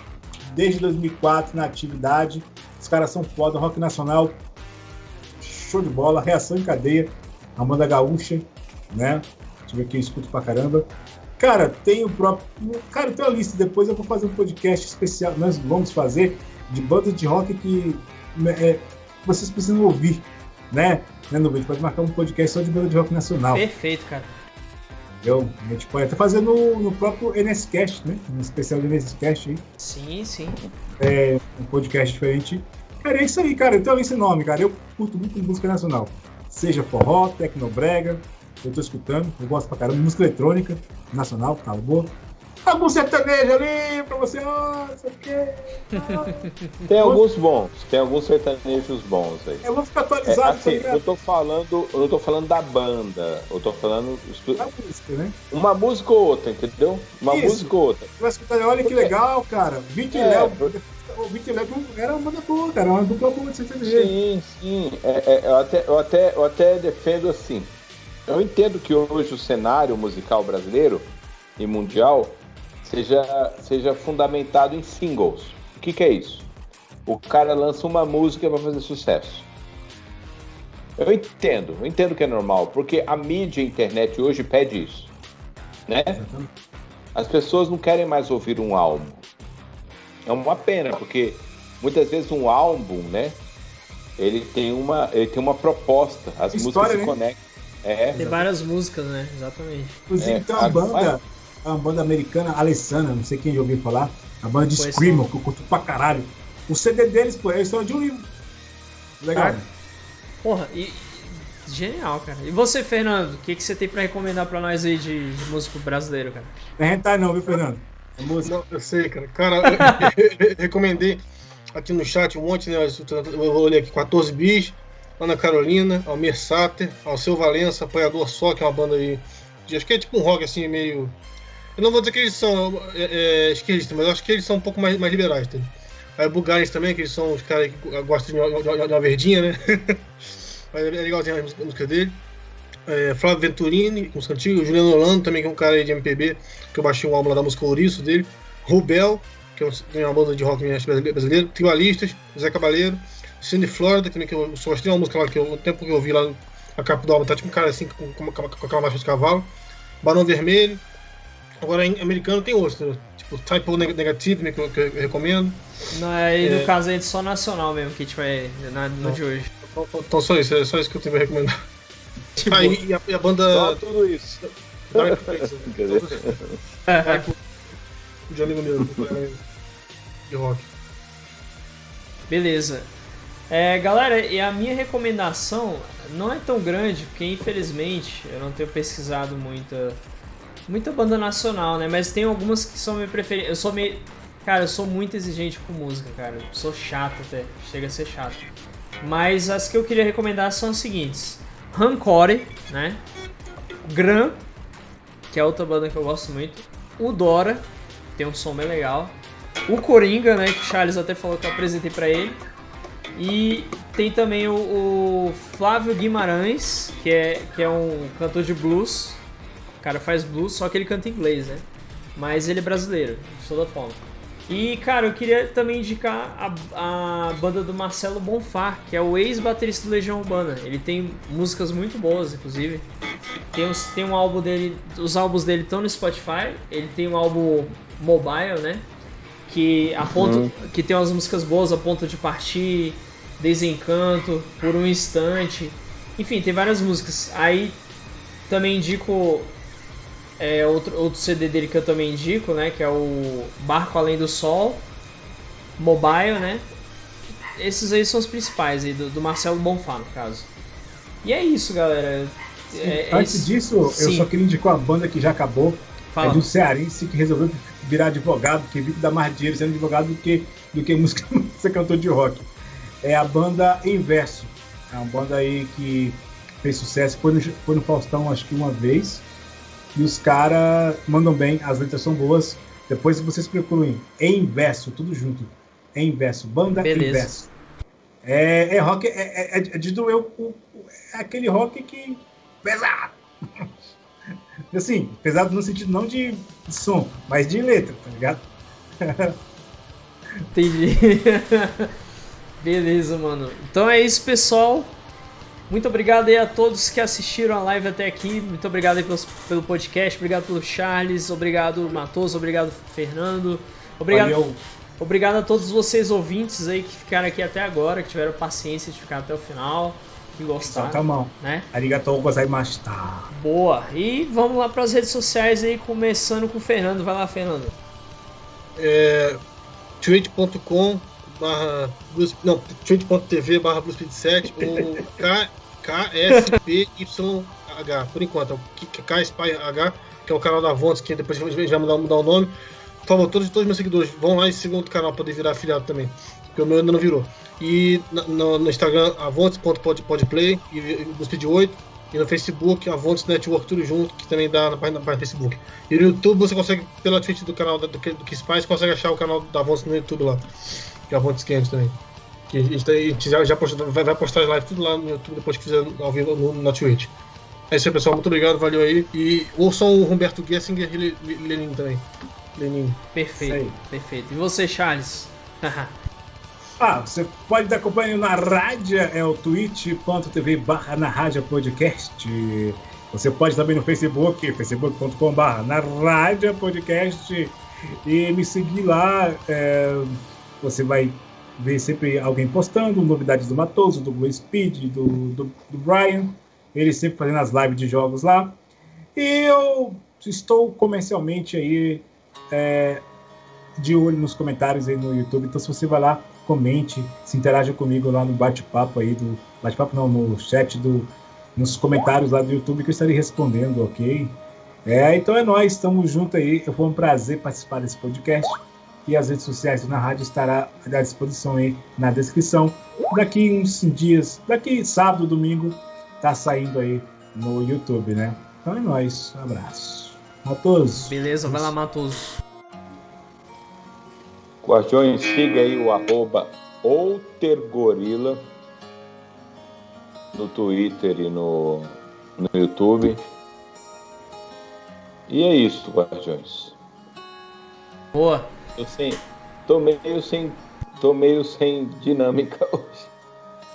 Speaker 1: desde 2004 na atividade. Os caras são foda, rock nacional, show de bola. Reação em Cadeia, a banda gaúcha, né? Deixa eu ver aqui, eu escuto pra caramba. Cara, tem o próprio. Cara, tem uma lista. Depois eu vou fazer um podcast especial. Nós vamos fazer de bandas de rock que é, vocês precisam ouvir, né? né no, gente pode marcar um podcast só de banda de rock nacional.
Speaker 3: Perfeito, cara.
Speaker 1: Eu, a gente pode até fazer no, no próprio NSCast, né? Um especial do NSCast aí.
Speaker 3: Sim, sim.
Speaker 1: É, um podcast diferente. Cara, é isso aí, cara. Então esse nome, cara. Eu curto muito música nacional. Seja forró, tecnobrega, eu tô escutando, eu gosto pra caramba. Música eletrônica, nacional, tá boa algum sertanejo ali pra você, ó, oh, sei o quê.
Speaker 2: Tem alguns bons, tem alguns sertanejos bons aí.
Speaker 1: Eu vou ficar atualizado. É,
Speaker 2: assim, eu tô falando, eu não tô falando da banda, eu tô falando
Speaker 1: da música, né?
Speaker 2: Uma música ou outra, entendeu? Uma Isso. música ou outra.
Speaker 1: Vai escutar, olha que legal, cara. Vitor é, Léo. O Vitor Léo era uma banda boa, cara, uma dupla boa de sertanejo.
Speaker 2: Sim, sim. É, é, eu, até, eu, até, eu até defendo assim. Eu entendo que hoje o cenário musical brasileiro e mundial seja, seja fundamentado em singles. O que, que é isso? O cara lança uma música para fazer sucesso. Eu entendo, eu entendo que é normal, porque a mídia a internet hoje pede isso. Né? As pessoas não querem mais ouvir um álbum. É uma pena, porque muitas vezes um álbum, né? Ele tem uma, ele tem uma proposta, as História, músicas se né? conectam.
Speaker 3: É, tem várias músicas, né? Exatamente.
Speaker 1: Inclusive é, tem uma banda, uma banda americana, Alessandra, não sei quem já ouviu falar, a banda de Screamo, que eu curto pra caralho. O CD deles, pô, é a história de um livro. Legal. Cara,
Speaker 3: porra, e. Genial, cara. E você, Fernando, o que, que você tem pra recomendar pra nós aí de, de músico brasileiro, cara?
Speaker 1: Não é hentai não, viu, Fernando? É música.
Speaker 4: Não, eu sei, cara. Cara, eu recomendei aqui no chat um monte, né? Eu vou ler aqui 14 bis, Ana Carolina, Almir Sater, Alceu Valença, Apoiador Só, que é uma banda aí. De, acho que é tipo um rock assim, meio eu não vou dizer que eles são é, é, esquerdistas, mas eu acho que eles são um pouco mais, mais liberais, tá? Aí o Bulgaris também, que eles são os caras que gostam de uma, de uma verdinha, né? é legalzinho a música dele. É, Flávio Venturini, música antiga. O Juliano Orlando também, que é um cara de MPB, que eu baixei um álbum lá da música Ouriço dele. Rubel, que é uma banda de rock brasileiro. Tribalistas, Zé Cabaleiro. Cindy Florida, que eu só gostei uma música lá que eu, o tempo que eu vi lá a capa do álbum, tá tipo um cara assim com, com, com, com aquela marcha de cavalo. Barão Vermelho. Agora em americano tem outro, tipo Typo Negative, né, que, eu, que eu recomendo.
Speaker 3: Não, aí é... no caso é só nacional mesmo que a gente vai na, no de hoje.
Speaker 4: Então, então só isso, é só isso que eu tenho pra recomendar. Tipo, ah, e, a, e a banda.
Speaker 2: Só tudo isso.
Speaker 4: Dark Place, né? de amigo meu, de rock.
Speaker 3: Beleza. É, galera, e a minha recomendação não é tão grande, porque infelizmente eu não tenho pesquisado muita muita banda nacional, né? Mas tem algumas que são minha preferida. Eu sou meio. Cara, eu sou muito exigente com música, cara. Eu sou chato até. Chega a ser chato. Mas as que eu queria recomendar são as seguintes: Rancore, né? Gran, que é outra banda que eu gosto muito. O Dora, tem um som bem legal. O Coringa, né? Que o Charles até falou que eu apresentei para ele. E tem também o, o, Flávio Guimarães, que é, que é um cantor de blues cara faz blues, só que ele canta inglês, né? Mas ele é brasileiro, de toda forma. E, cara, eu queria também indicar a, a banda do Marcelo Bonfá, que é o ex-baterista do Legião Urbana. Ele tem músicas muito boas, inclusive. Tem, uns, tem um álbum dele, os álbuns dele estão no Spotify. Ele tem um álbum mobile, né? Que, a ponto, uhum. que tem umas músicas boas a ponto de partir, Desencanto, Por um Instante. Enfim, tem várias músicas. Aí também indico é outro, outro CD dele que eu também indico, né? Que é o Barco Além do Sol, Mobile, né? Esses aí são os principais aí, do, do Marcelo Bonfá, no caso. E é isso, galera. É,
Speaker 1: Antes
Speaker 3: isso-
Speaker 1: disso,
Speaker 3: sim.
Speaker 1: eu só queria indicar uma banda que já acabou.
Speaker 3: Fala.
Speaker 1: É de um cearense que resolveu virar advogado, que vive dar mais dinheiro sendo advogado do que, do que música, ser cantor de rock. É a banda Inverso. É uma banda aí que fez sucesso, foi no, foi no Faustão acho que uma vez. E os caras mandam bem, as letras são boas. Depois vocês procurem em inverso, tudo junto. Em inverso, banda
Speaker 3: Beleza.
Speaker 1: inverso. É, é rock, é, é, é de doer o, é aquele rock que. pesado! Assim, pesado no sentido não de som, mas de letra, tá ligado?
Speaker 3: Entendi. Beleza, mano. Então é isso, pessoal. Muito obrigado aí a todos que assistiram a live até aqui. Muito obrigado aí pelos- pelo podcast. Obrigado pelo Charles. Obrigado, Matoso. Obrigado, Fernando. Obrigado,
Speaker 1: Valeu.
Speaker 3: obrigado a todos vocês ouvintes aí que ficaram aqui até agora, que tiveram paciência de ficar até o final, que gostaram,
Speaker 1: Solta a mão.
Speaker 3: né?
Speaker 1: Arigatou gozaimashita.
Speaker 3: Boa. E vamos lá para as redes sociais aí, começando com o Fernando. Vai lá, Fernando.
Speaker 4: É, twitch.com barra Blues- não, twitch.tv barra bluespeed7 ou K, KSPYH, por enquanto, é o K- KSPYH, que é o canal da Vontes, que depois a gente vai mudar, mudar o nome. Por favor, todos, todos meus seguidores vão lá e sigam outro canal para poder virar afiliado também, porque o meu ainda não virou. E no, no Instagram, avontes.podplay e e Bluespeed 8. E no Facebook, Avontes Network, tudo junto, que também dá na página, na página do Facebook. E no YouTube você consegue, pela Twitch do canal do, que- do Kiss consegue achar o canal da Avontes no YouTube lá. Que é também. Que a gente, a gente já, já postou, vai, vai postar as lives tudo lá no YouTube depois que fizer ao vivo no, na Twitch. É isso aí, pessoal. Muito obrigado, valeu aí. E ouçam o Humberto Gessinger e Le- Le- Lenin também. Lenin.
Speaker 3: Perfeito,
Speaker 1: Isso aí.
Speaker 3: perfeito. E você, Charles?
Speaker 1: Ah, você pode estar acompanhando na rádio, é o twitch.tv barra na rádio podcast. Você pode também no Facebook, facebook.com barra na rádio podcast e me seguir lá. é, você vai ver sempre alguém postando novidades do Matoso, do Blue Speed, do, do, do Brian. Ele sempre fazendo as lives de jogos lá. E eu estou comercialmente aí é, de olho nos comentários aí no YouTube. Então, se você vai lá, comente, se interaja comigo lá no bate-papo aí do. Bate-papo não, no chat do. Nos comentários lá do YouTube que eu estarei respondendo, ok? É, então é nóis, estamos juntos aí. Foi um prazer participar desse podcast. E as redes sociais do Na Rádio estará à disposição aí na descrição. Daqui uns dias, daqui sábado, domingo, tá saindo aí no YouTube, né? Então é nóis, um abraço. A todos.
Speaker 3: Beleza, vai lá, Matoso.
Speaker 2: Guardiões, siga aí o arroba outergorila no Twitter e no, no YouTube. E é isso, Guardiões.
Speaker 3: Boa.
Speaker 2: Tô, sem, tô meio sem. Tô meio sem dinâmica hoje.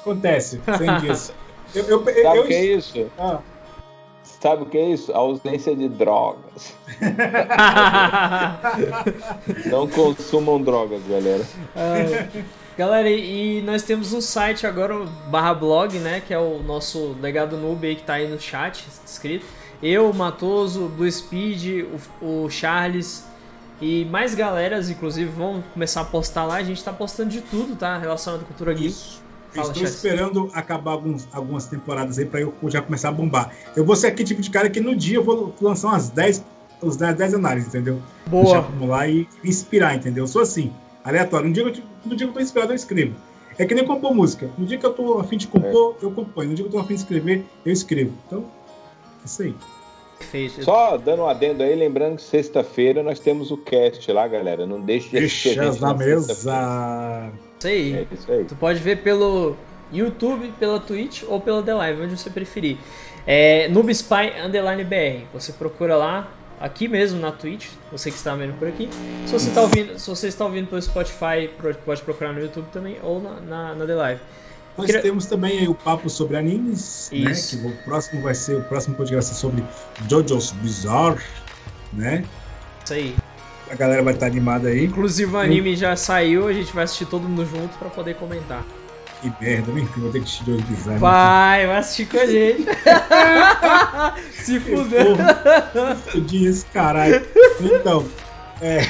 Speaker 1: Acontece, sem. Eu, eu, eu,
Speaker 2: Sabe
Speaker 1: eu-
Speaker 2: o que é isso?
Speaker 1: Ah,
Speaker 2: Sabe o que é isso? A ausência de drogas. Não consumam drogas, galera.
Speaker 3: Ah, galera, e e nós temos um site agora, o barra blog, né? Que é o nosso legado noob aí que tá aí no chat escrito. Eu, o Matoso, o Blue Speed, o, o Charles e mais galeras, inclusive, vão começar a postar lá. A gente tá postando de tudo, tá? Relacionado à cultura geek.
Speaker 1: Isso.
Speaker 3: Fala,
Speaker 1: Estou esperando acabar alguns, algumas temporadas aí para eu já começar a bombar. Eu vou ser aquele tipo de cara que no dia eu vou lançar umas 10, uns 10, 10 análises, entendeu? Deixar
Speaker 3: Boa.
Speaker 1: acumular e inspirar, entendeu? Eu sou assim, aleatório. No dia, que eu, no dia que eu tô inspirado, eu escrevo. É que nem compor música. No dia que eu tô afim de compor, eu componho. No dia que eu tô afim de escrever, eu escrevo. Então, é isso aí.
Speaker 3: Perfeito.
Speaker 2: Só dando um adendo aí, lembrando que sexta-feira nós temos o cast lá, galera. Não deixe de
Speaker 1: Deixa
Speaker 2: gente
Speaker 1: na mesa.
Speaker 3: Isso aí.
Speaker 2: É isso aí.
Speaker 3: Tu pode ver pelo YouTube, pela Twitch ou pela The Live, onde você preferir. É Noobspy Underline BR. Você procura lá, aqui mesmo na Twitch, você que está vendo por aqui. Se você está ouvindo, se você está ouvindo pelo Spotify, pode procurar no YouTube também ou na, na, na The Live.
Speaker 1: Nós
Speaker 3: Queria-
Speaker 1: temos também aí o papo sobre animes, né?
Speaker 3: Isso.
Speaker 1: Que o próximo vai ser, o próximo podcast vai ser sobre JoJo's Bizarre, né?
Speaker 3: Isso aí.
Speaker 1: A galera vai estar animada aí.
Speaker 3: Inclusive o anime já saiu, a gente vai assistir todo mundo junto para poder comentar.
Speaker 1: Que merda, enfim, vou ter que assistir JoJo's Bizarre.
Speaker 3: Vai, vai assistir com a gente. Se fuder.
Speaker 1: Fudi esse caralho. Então, é.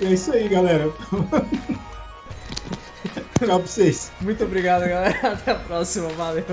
Speaker 1: é isso aí, galera. Tchau pra vocês.
Speaker 3: Muito obrigado, galera. Até a próxima. Valeu.